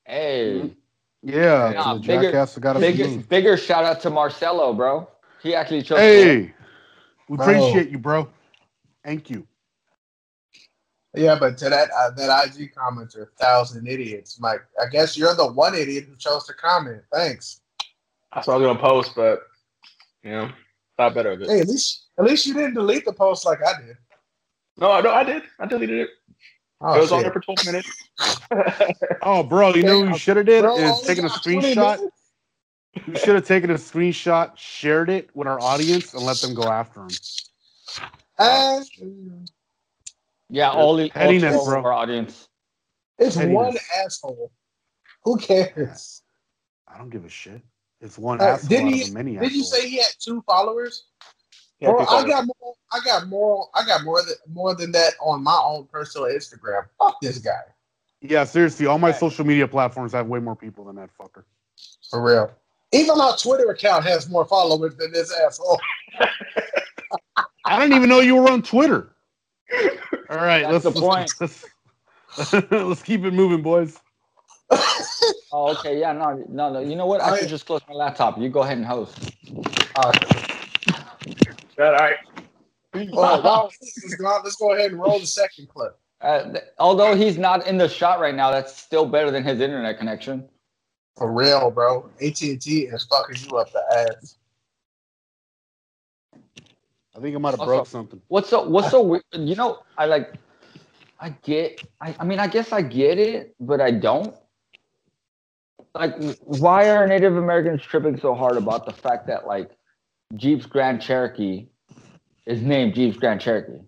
Hey, Yeah, Nah, to the bigger- jackass that got us bigger, bigger shout out to Marcelo, bro. He actually chose. to- Hey, we Bro. appreciate you, bro. Thank you. Yeah, but to that uh, that IG commenter, thousand idiots. Mike, I guess you're the one idiot who chose to comment. Thanks. That's what I was gonna post, but you know, thought better of it. Hey, at least at least you didn't delete the post like I did. No, no, I did. I deleted it. Oh, it was on there for 12 minutes. Oh, bro, you know what you should have did Bro, is only taken a screenshot. minutes? You should have taken a screenshot, shared it with our audience, and let them go after him. Uh, Yeah, all, all Pettiness, 12 bro. our audience. it's Pettiness. one asshole. Who cares? I don't give a shit. It's one Uh, asshole did out he? of many Did you say he had two followers? Yeah, Bro, I got more. I got more. I got more than more than that on my own personal Instagram. Fuck this guy Yeah, seriously, all my social media platforms have way more people than that fucker. for real. Even our Twitter account has more followers than this asshole. I didn't even know you were on Twitter. All right, That's let's the point. Let's, let's, let's keep it moving, boys. Oh, okay. Yeah, no, no, no. You know what? I I- should just close my laptop. You go ahead and host. Uh, All right. oh, wow. let's go ahead and roll the second clip. Uh, although he's not in the shot right now, that's still better than his internet connection. For real, bro. AT and T is fucking you up the ass. I think I might have Also- broke something. What's so what's so weird? You know, I like I get I, I mean I guess I get it, but I don't. Like why are Native Americans tripping so hard about the fact that like Jeep's Grand Cherokee is named Jeep's Grand Cherokee?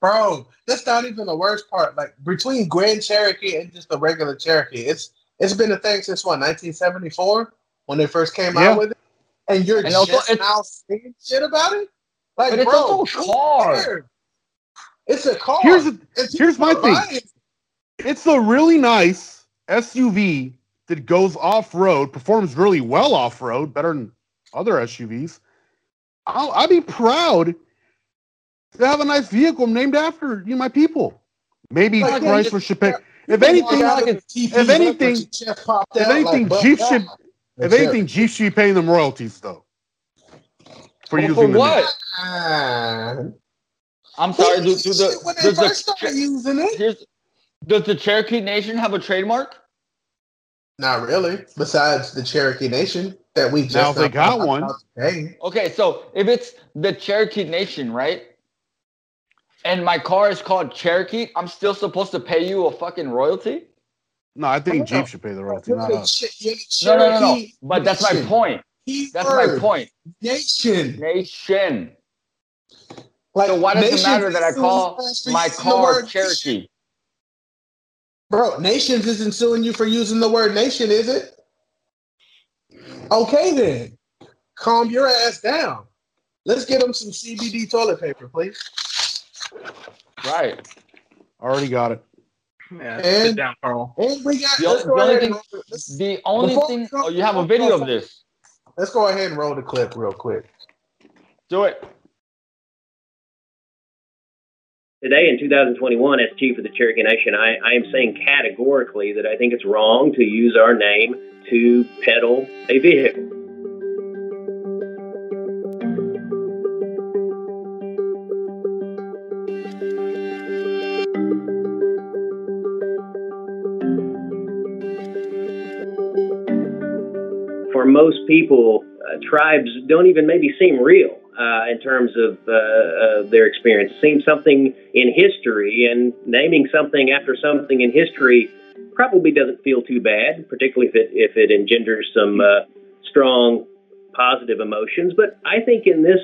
Bro, that's not even the worst part. Like between Grand Cherokee and just the regular Cherokee, it's it's been a thing since what 1974 when they first came Yeah. out with it, and you're And just it's- now saying shit about it. Like, But it's bro, also a car. It's a car. Here's And here's my thing. It's a really nice SUV that goes off road, performs really well off road, better than other SUVs. I'll, I'd be proud to have a nice vehicle named after you know, my people. Maybe Like, Chrysler should pick. If anything, like of the TP if anything- with your chest popped if anything, like, Jeep but- should. If anything, Jeep should be paying them royalties though. For Well, using for the name. what? Ah. I'm sorry, do, do the, when they does first the started using it. does the Cherokee Nation have a trademark? Not really. Besides the Cherokee Nation that we just Now, they got one- out today. Okay, so if it's the Cherokee Nation, right? And my car is called Cherokee, I'm still supposed to pay you a fucking royalty? No, I think No. Jeep should pay the royalty, not us. Ch- you're the No, no, no, no. But that's my point. That's my point. Nation. Nation. Like, So why does it matter that I call my car word nation. Cherokee? Bro, nations isn't suing you for using the word nation, is it? Okay then. calm your ass down. Let's get them some CBD toilet paper, please. Right. Already got it. Yeah, And- sit down, Carl. And we got. The, let's the go only thing, the only thing. go- Oh, you have a video of this. Let's go ahead and roll the clip real quick. Do it. Today in 2021, as chief of the Cherokee Nation, I, I am saying categorically that I think it's wrong to use our name to peddle a vehicle. Most people, uh, tribes don't even maybe seem real uh, in terms of uh, their experience. Seem something in history, and naming something after something in history probably doesn't feel too bad, particularly if it if it engenders some uh, strong positive emotions. But I think in this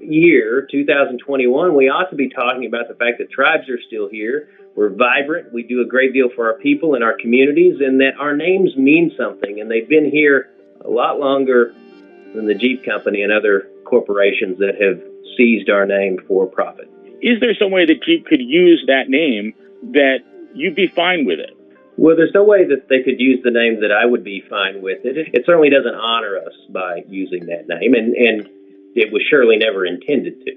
year, 2021, we ought to be talking about the fact that tribes are still here. We're vibrant. We do a great deal for our people and our communities, and that our names mean something. And they've been here a lot longer than the Jeep Company and other corporations that have seized our name for profit. Is there some way that Jeep could use that name that you'd be fine with it? Well, there's no way that they could use the name that I would be fine with. It, it certainly doesn't honor us by using that name, and, and it was surely never intended to.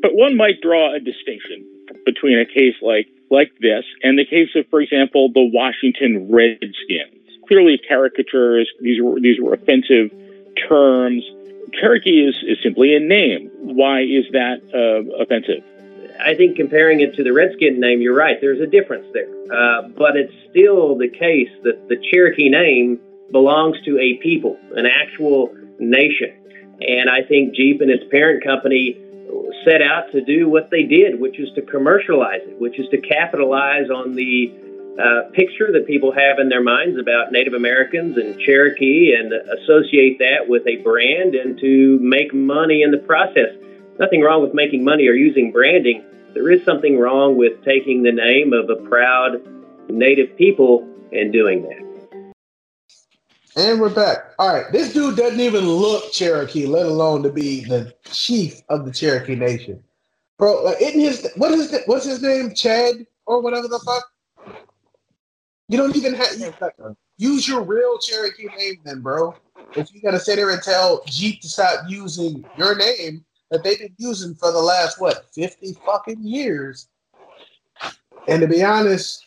But one might draw a distinction between a case like like this and the case of, for example, the Washington Redskins. Clearly caricatures. These were these were offensive terms. Cherokee is, is simply a name. Why is that uh, offensive? I think comparing it to the Redskin name, you're right. There's a difference there. Uh, but it's still the case that the Cherokee name belongs to a people, an actual nation. And I think Jeep and its parent company set out to do what they did, which is to commercialize it, which is to capitalize on the uh, picture that people have in their minds about Native Americans and Cherokee and associate that with a brand and to make money in the process. Nothing wrong with making money or using branding. There is something wrong with taking the name of a proud Native people and doing that. And we're back. All right, this dude doesn't even look Cherokee, let alone to be the chief of the Cherokee Nation, bro. Like, isn't his what is the, what's his name? Chad or whatever the fuck. You don't even have you, use your real Cherokee name, then, bro. If you gotta sit there and tell Jeep to stop using your name that they've been using for the last what fifty fucking years, and to be honest,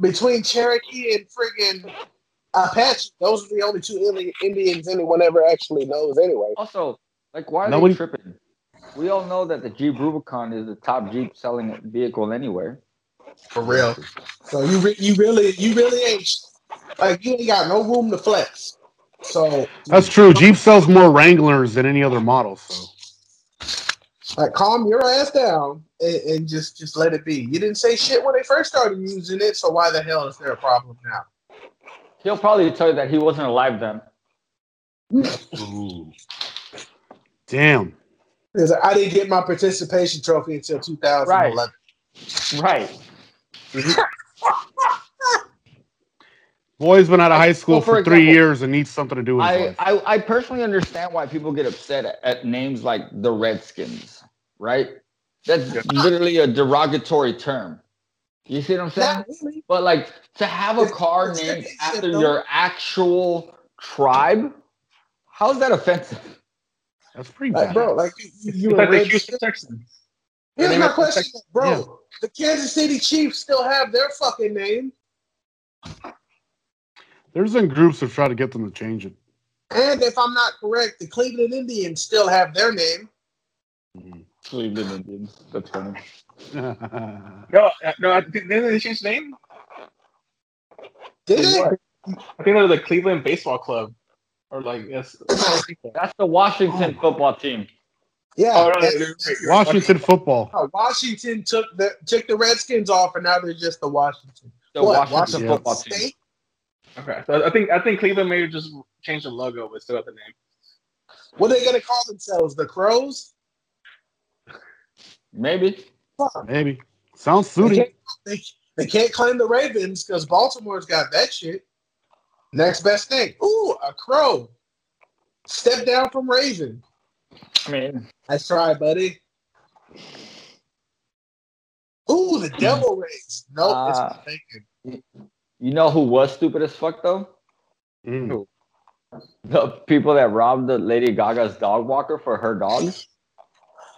between Cherokee and friggin' Apache, those are the only two Indians anyone ever actually knows, anyway. Also, like, why are Nobody- they tripping? We all know that the Jeep Rubicon is the top Jeep selling vehicle anywhere. For real. So you re- you really you really ain't like you ain't got no room to flex. So That's true. Jeep sells more Wranglers than any other model. So like calm your ass down and, and just just let it be. You didn't say shit when they first started using it, so why the hell is there a problem now? He'll probably tell you that he wasn't alive then. damn. Because I didn't get my participation trophy until 2011. Right. Boy's been out of high school Well, for, for three example, years and needs something to do with I. I I personally understand why people get upset at, at names like the Redskins, right? That's literally a derogatory term. You see what I'm saying? But like to have a car named after your actual tribe, how is that offensive? That's pretty Like, bro, like you, you, you It's a like the Houston Texans. Here's my question, Texans. bro. Yeah. The Kansas City Chiefs still have their fucking name, There's been groups that try to get them to change it. and if I'm not correct, the Cleveland Indians still have their name. Mm-hmm. Cleveland Indians. That's funny. No, uh, no, I didn't they change the name? Did they? I think they're the Cleveland Baseball Club, or like yes. That's the Washington football team. Yeah, Oh, no, and- they're- they're- Washington football. Oh, Washington took the took the Redskins off, and now they're just the Washington. The What, Washington football team. State? Okay, so I think I think Cleveland may have just changed the logo, but still got the name. What are they gonna call themselves? The Crows? Maybe. Maybe. Sounds They they, They can't claim the Ravens because Baltimore's got that shit. Next best thing. Ooh, a crow. Step down from Raven. I mean, That's right, buddy. Ooh, the devil rays. Nope, Uh, it's mistaken. you know who was stupid as fuck though? Mm. The people that robbed the Lady Gaga's dog walker for her dog.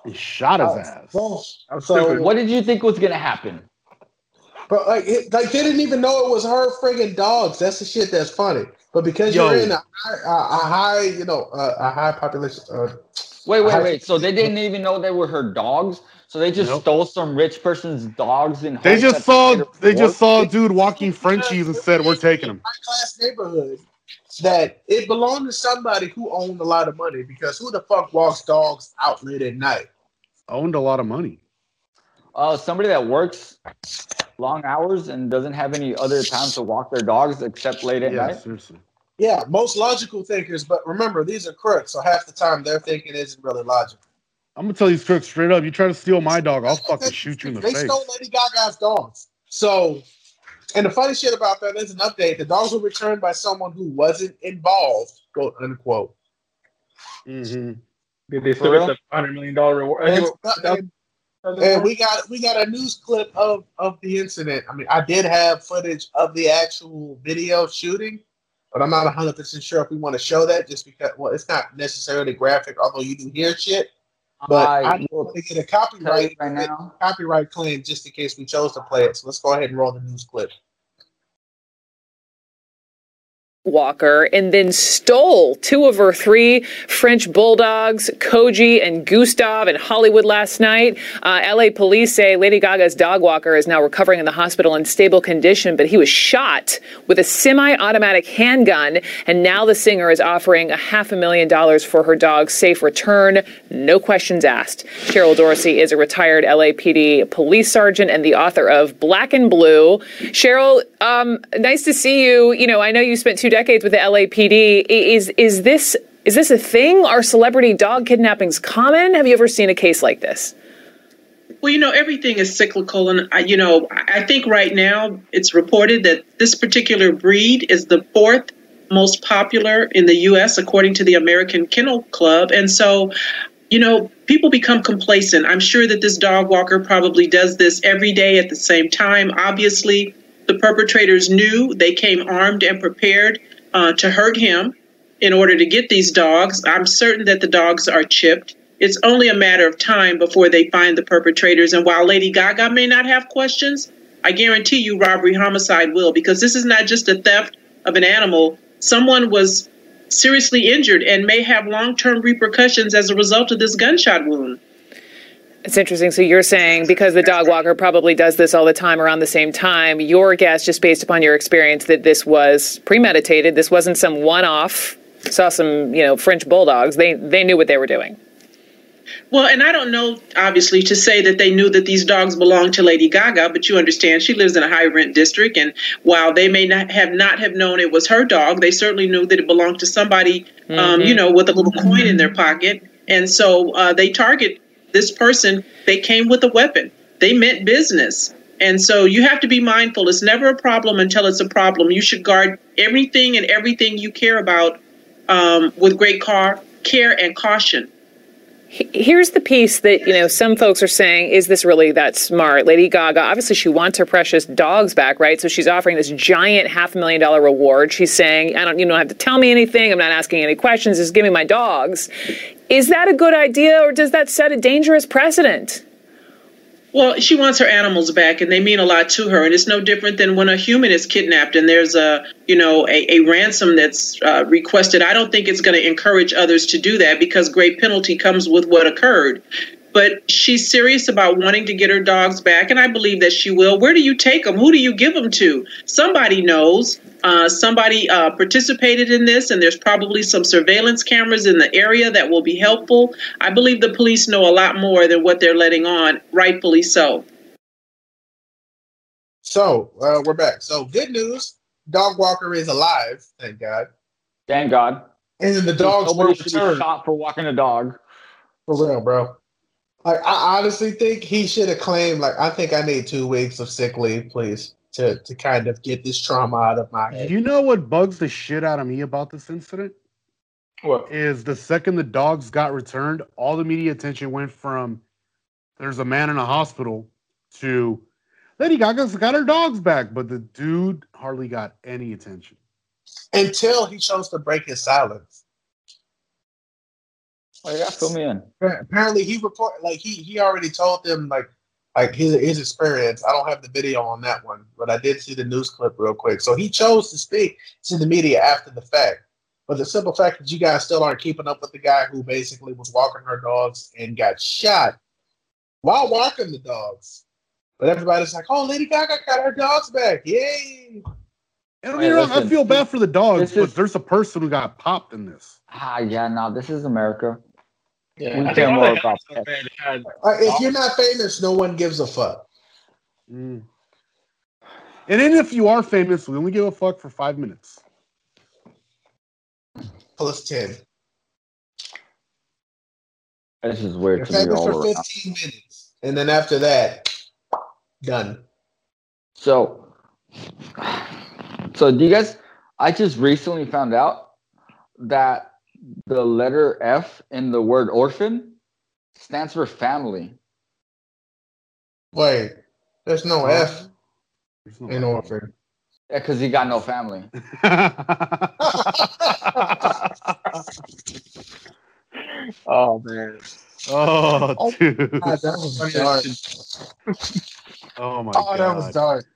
He shot his Oh, ass. well, So so, what did you think was gonna happen? but like, it, like they didn't even know it was her friggin' dogs. That's the shit that's funny. But because Yo. you're in a, high- a, a high, you know, uh, a high population. Uh, Wait, wait, I- wait. So they didn't even know they were her dogs. So they just Nope. stole some rich person's dogs and They just saw they just saw a dude walking Frenchies and said, "We're taking them." high class neighborhood that it belonged to somebody who owned a lot of money. Because who the fuck walks dogs out late at night? Owned a lot of money. uh somebody that works long hours and doesn't have any other time to walk their dogs except late at Yeah, night. seriously. Yeah, most logical thinkers. But remember, these are crooks, so half the time their thinking isn't really logical. I'm gonna tell these crooks straight up. You try to steal my dog, I'll fucking shoot you in the they face. They stole Lady Gaga's dogs. So, and the funny shit about that is an update. The dogs were returned by someone who wasn't involved, quote unquote. Mm-hmm. Did they still get the hundred million dollar reward? And, and- and we got we got a news clip of of the incident. I mean, I did have footage of the actual video shooting, but I'm not 100 percent sure if we want to show that just because well, it's not necessarily graphic, although you do hear shit. But I I will want to get a copyright right now. copyright claim just in case we chose to play it. So let's go ahead and roll the news clip. Walker and then stole two of her three French bulldogs, Koji and Gustav, in Hollywood last night. Uh, LA police say Lady Gaga's dog walker is now recovering in the hospital in stable condition, but he was shot with a semi automatic handgun. And now the singer is offering a half a million dollars for her dog's safe return. No questions asked. Cheryl Dorsey is a retired LAPD police sergeant and the author of Black and Blue. Cheryl, um, nice to see you. You know, I know you spent two decades with the LAPD. Is is this is this a thing? Are celebrity dog kidnappings common? Have you ever seen a case like this? Well, you know, everything is cyclical. And, you know, I think right now it's reported that this particular breed is the fourth most popular in the U.S., according to the American Kennel Club. And so, you know, people become complacent. I'm sure that this dog walker probably does this every day at the same time. Obviously, the perpetrators knew they came armed and prepared uh, to hurt him in order to get these dogs. I'm certain that the dogs are chipped. It's only a matter of time before they find the perpetrators. And while Lady Gaga may not have questions, I guarantee you robbery homicide will, because this is not just a theft of an animal. Someone was seriously injured and may have long term repercussions as a result of this gunshot wound. It's interesting. So you're saying because the dog walker probably does this all the time around the same time, your guess, just based upon your experience, that this was premeditated. This wasn't some one-off. Saw some, you know, French bulldogs. They they knew what they were doing. Well, and I don't know, obviously, to say that they knew that these dogs belonged to Lady Gaga, but you understand she lives in a high rent district, and while they may not have not have known it was her dog, they certainly knew that it belonged to somebody, um, Mhm. you know, with a little coin in their pocket, and so uh, they target this person. They came with a weapon. They meant business. And so you have to be mindful. It's never a problem until it's a problem. You should guard everything and everything you care about um, with great car, care and caution. Here's the piece that you know some folks are saying: Is this really that smart? Lady Gaga, obviously, she wants her precious dogs back, right? So she's offering this giant half a million dollar reward. She's saying, "I don't, you don't have to tell me anything. I'm not asking any questions. Just give me my dogs." Is that a good idea, or does that set a dangerous precedent? Well, she wants her animals back, and they mean a lot to her. And it's no different than when a human is kidnapped and there's a, you know, a, a ransom that's uh, requested. I don't think it's going to encourage others to do that because great penalty comes with what occurred. But she's serious about wanting to get her dogs back, and I believe that she will. Where do you take them? Who do you give them to? Somebody knows. Uh, somebody uh, participated in this, and there's probably some surveillance cameras in the area that will be helpful. I believe the police know a lot more than what they're letting on, rightfully so. So uh, we're back. So good news: Dog Walker is alive. Thank God. Thank God. And then the dogs were Nobody should be returned. shot for walking a dog. For real, bro. Like I honestly think he should have claimed like I think I need two weeks of sick leave, please, to to kind of get this trauma out of my head. You know what bugs the shit out of me about this incident? What? Is the second the dogs got returned, all the media attention went from there's a man in a hospital to Lady Gaga's got her dogs back, but the dude hardly got any attention. Until he chose to break his silence. Oh yeah, fill me in. Apparently he report like he he already told them like like his his experience. I don't have the video on that one, but I did see the news clip real quick. So he chose to speak to the media after the fact. But the simple fact that you guys still aren't keeping up with the guy who basically was walking her dogs and got shot while walking the dogs. But everybody's like, "Oh, Lady Gaga got her dogs back! Yay!" I don't get me wrong, I feel bad for the dogs, but there's a person who got popped in this. Ah, yeah, no, this is America. Yeah, we I care more about that that. If you're not famous, no one gives a fuck. Mm. And then if you are famous, we only give a fuck for five minutes. Plus ten. This is weird You're to me famous all for around. 15 minutes, and then after that, done. So, so do you guys? I just recently found out that the letter F in the word orphan stands for family. Wait, there's no F in orphan. Yeah, because he got no family. Oh man. Oh, oh, dude. God, that was dark. Oh my Oh, god. that was dark.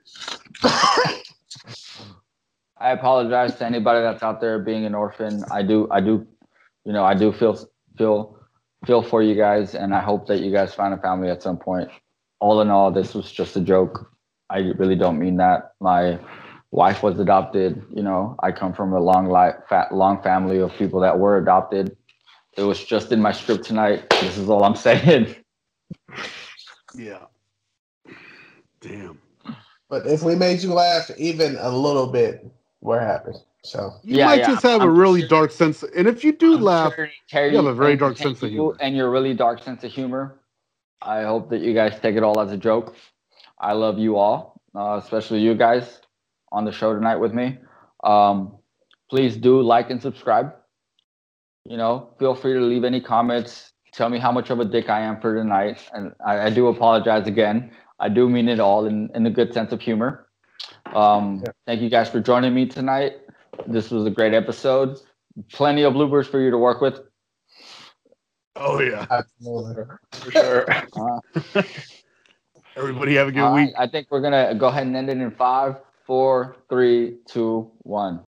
I apologize to anybody that's out there being an orphan. I do, I do, you know, I do feel feel feel for you guys, and I hope that you guys find a family at some point. All in all, this was just a joke. I really don't mean that. My wife was adopted. You know, I come from a long life, fat, long family of people that were adopted. It was just in my script tonight. This is all I'm saying. Yeah. Damn. But if we made you laugh even a little bit, we're happy. So You might just have a really dark sense. And if you do laugh, Terry, you have a very dark sense of humor. and your really dark sense of humor. I hope that you guys take it all as a joke. I love you all, uh, especially you guys on the show tonight with me. Um, please do like and subscribe. You know, feel free to leave any comments. Tell me how much of a dick I am for tonight, and I, I do apologize again. I do mean it all in, in a good sense of humor. Um, Thank you guys for joining me tonight. This was a great episode. Plenty of bloopers for you to work with. Oh yeah. For sure. Everybody have a good All week. right, I think we're gonna go ahead and end it in five, four, three, two, one.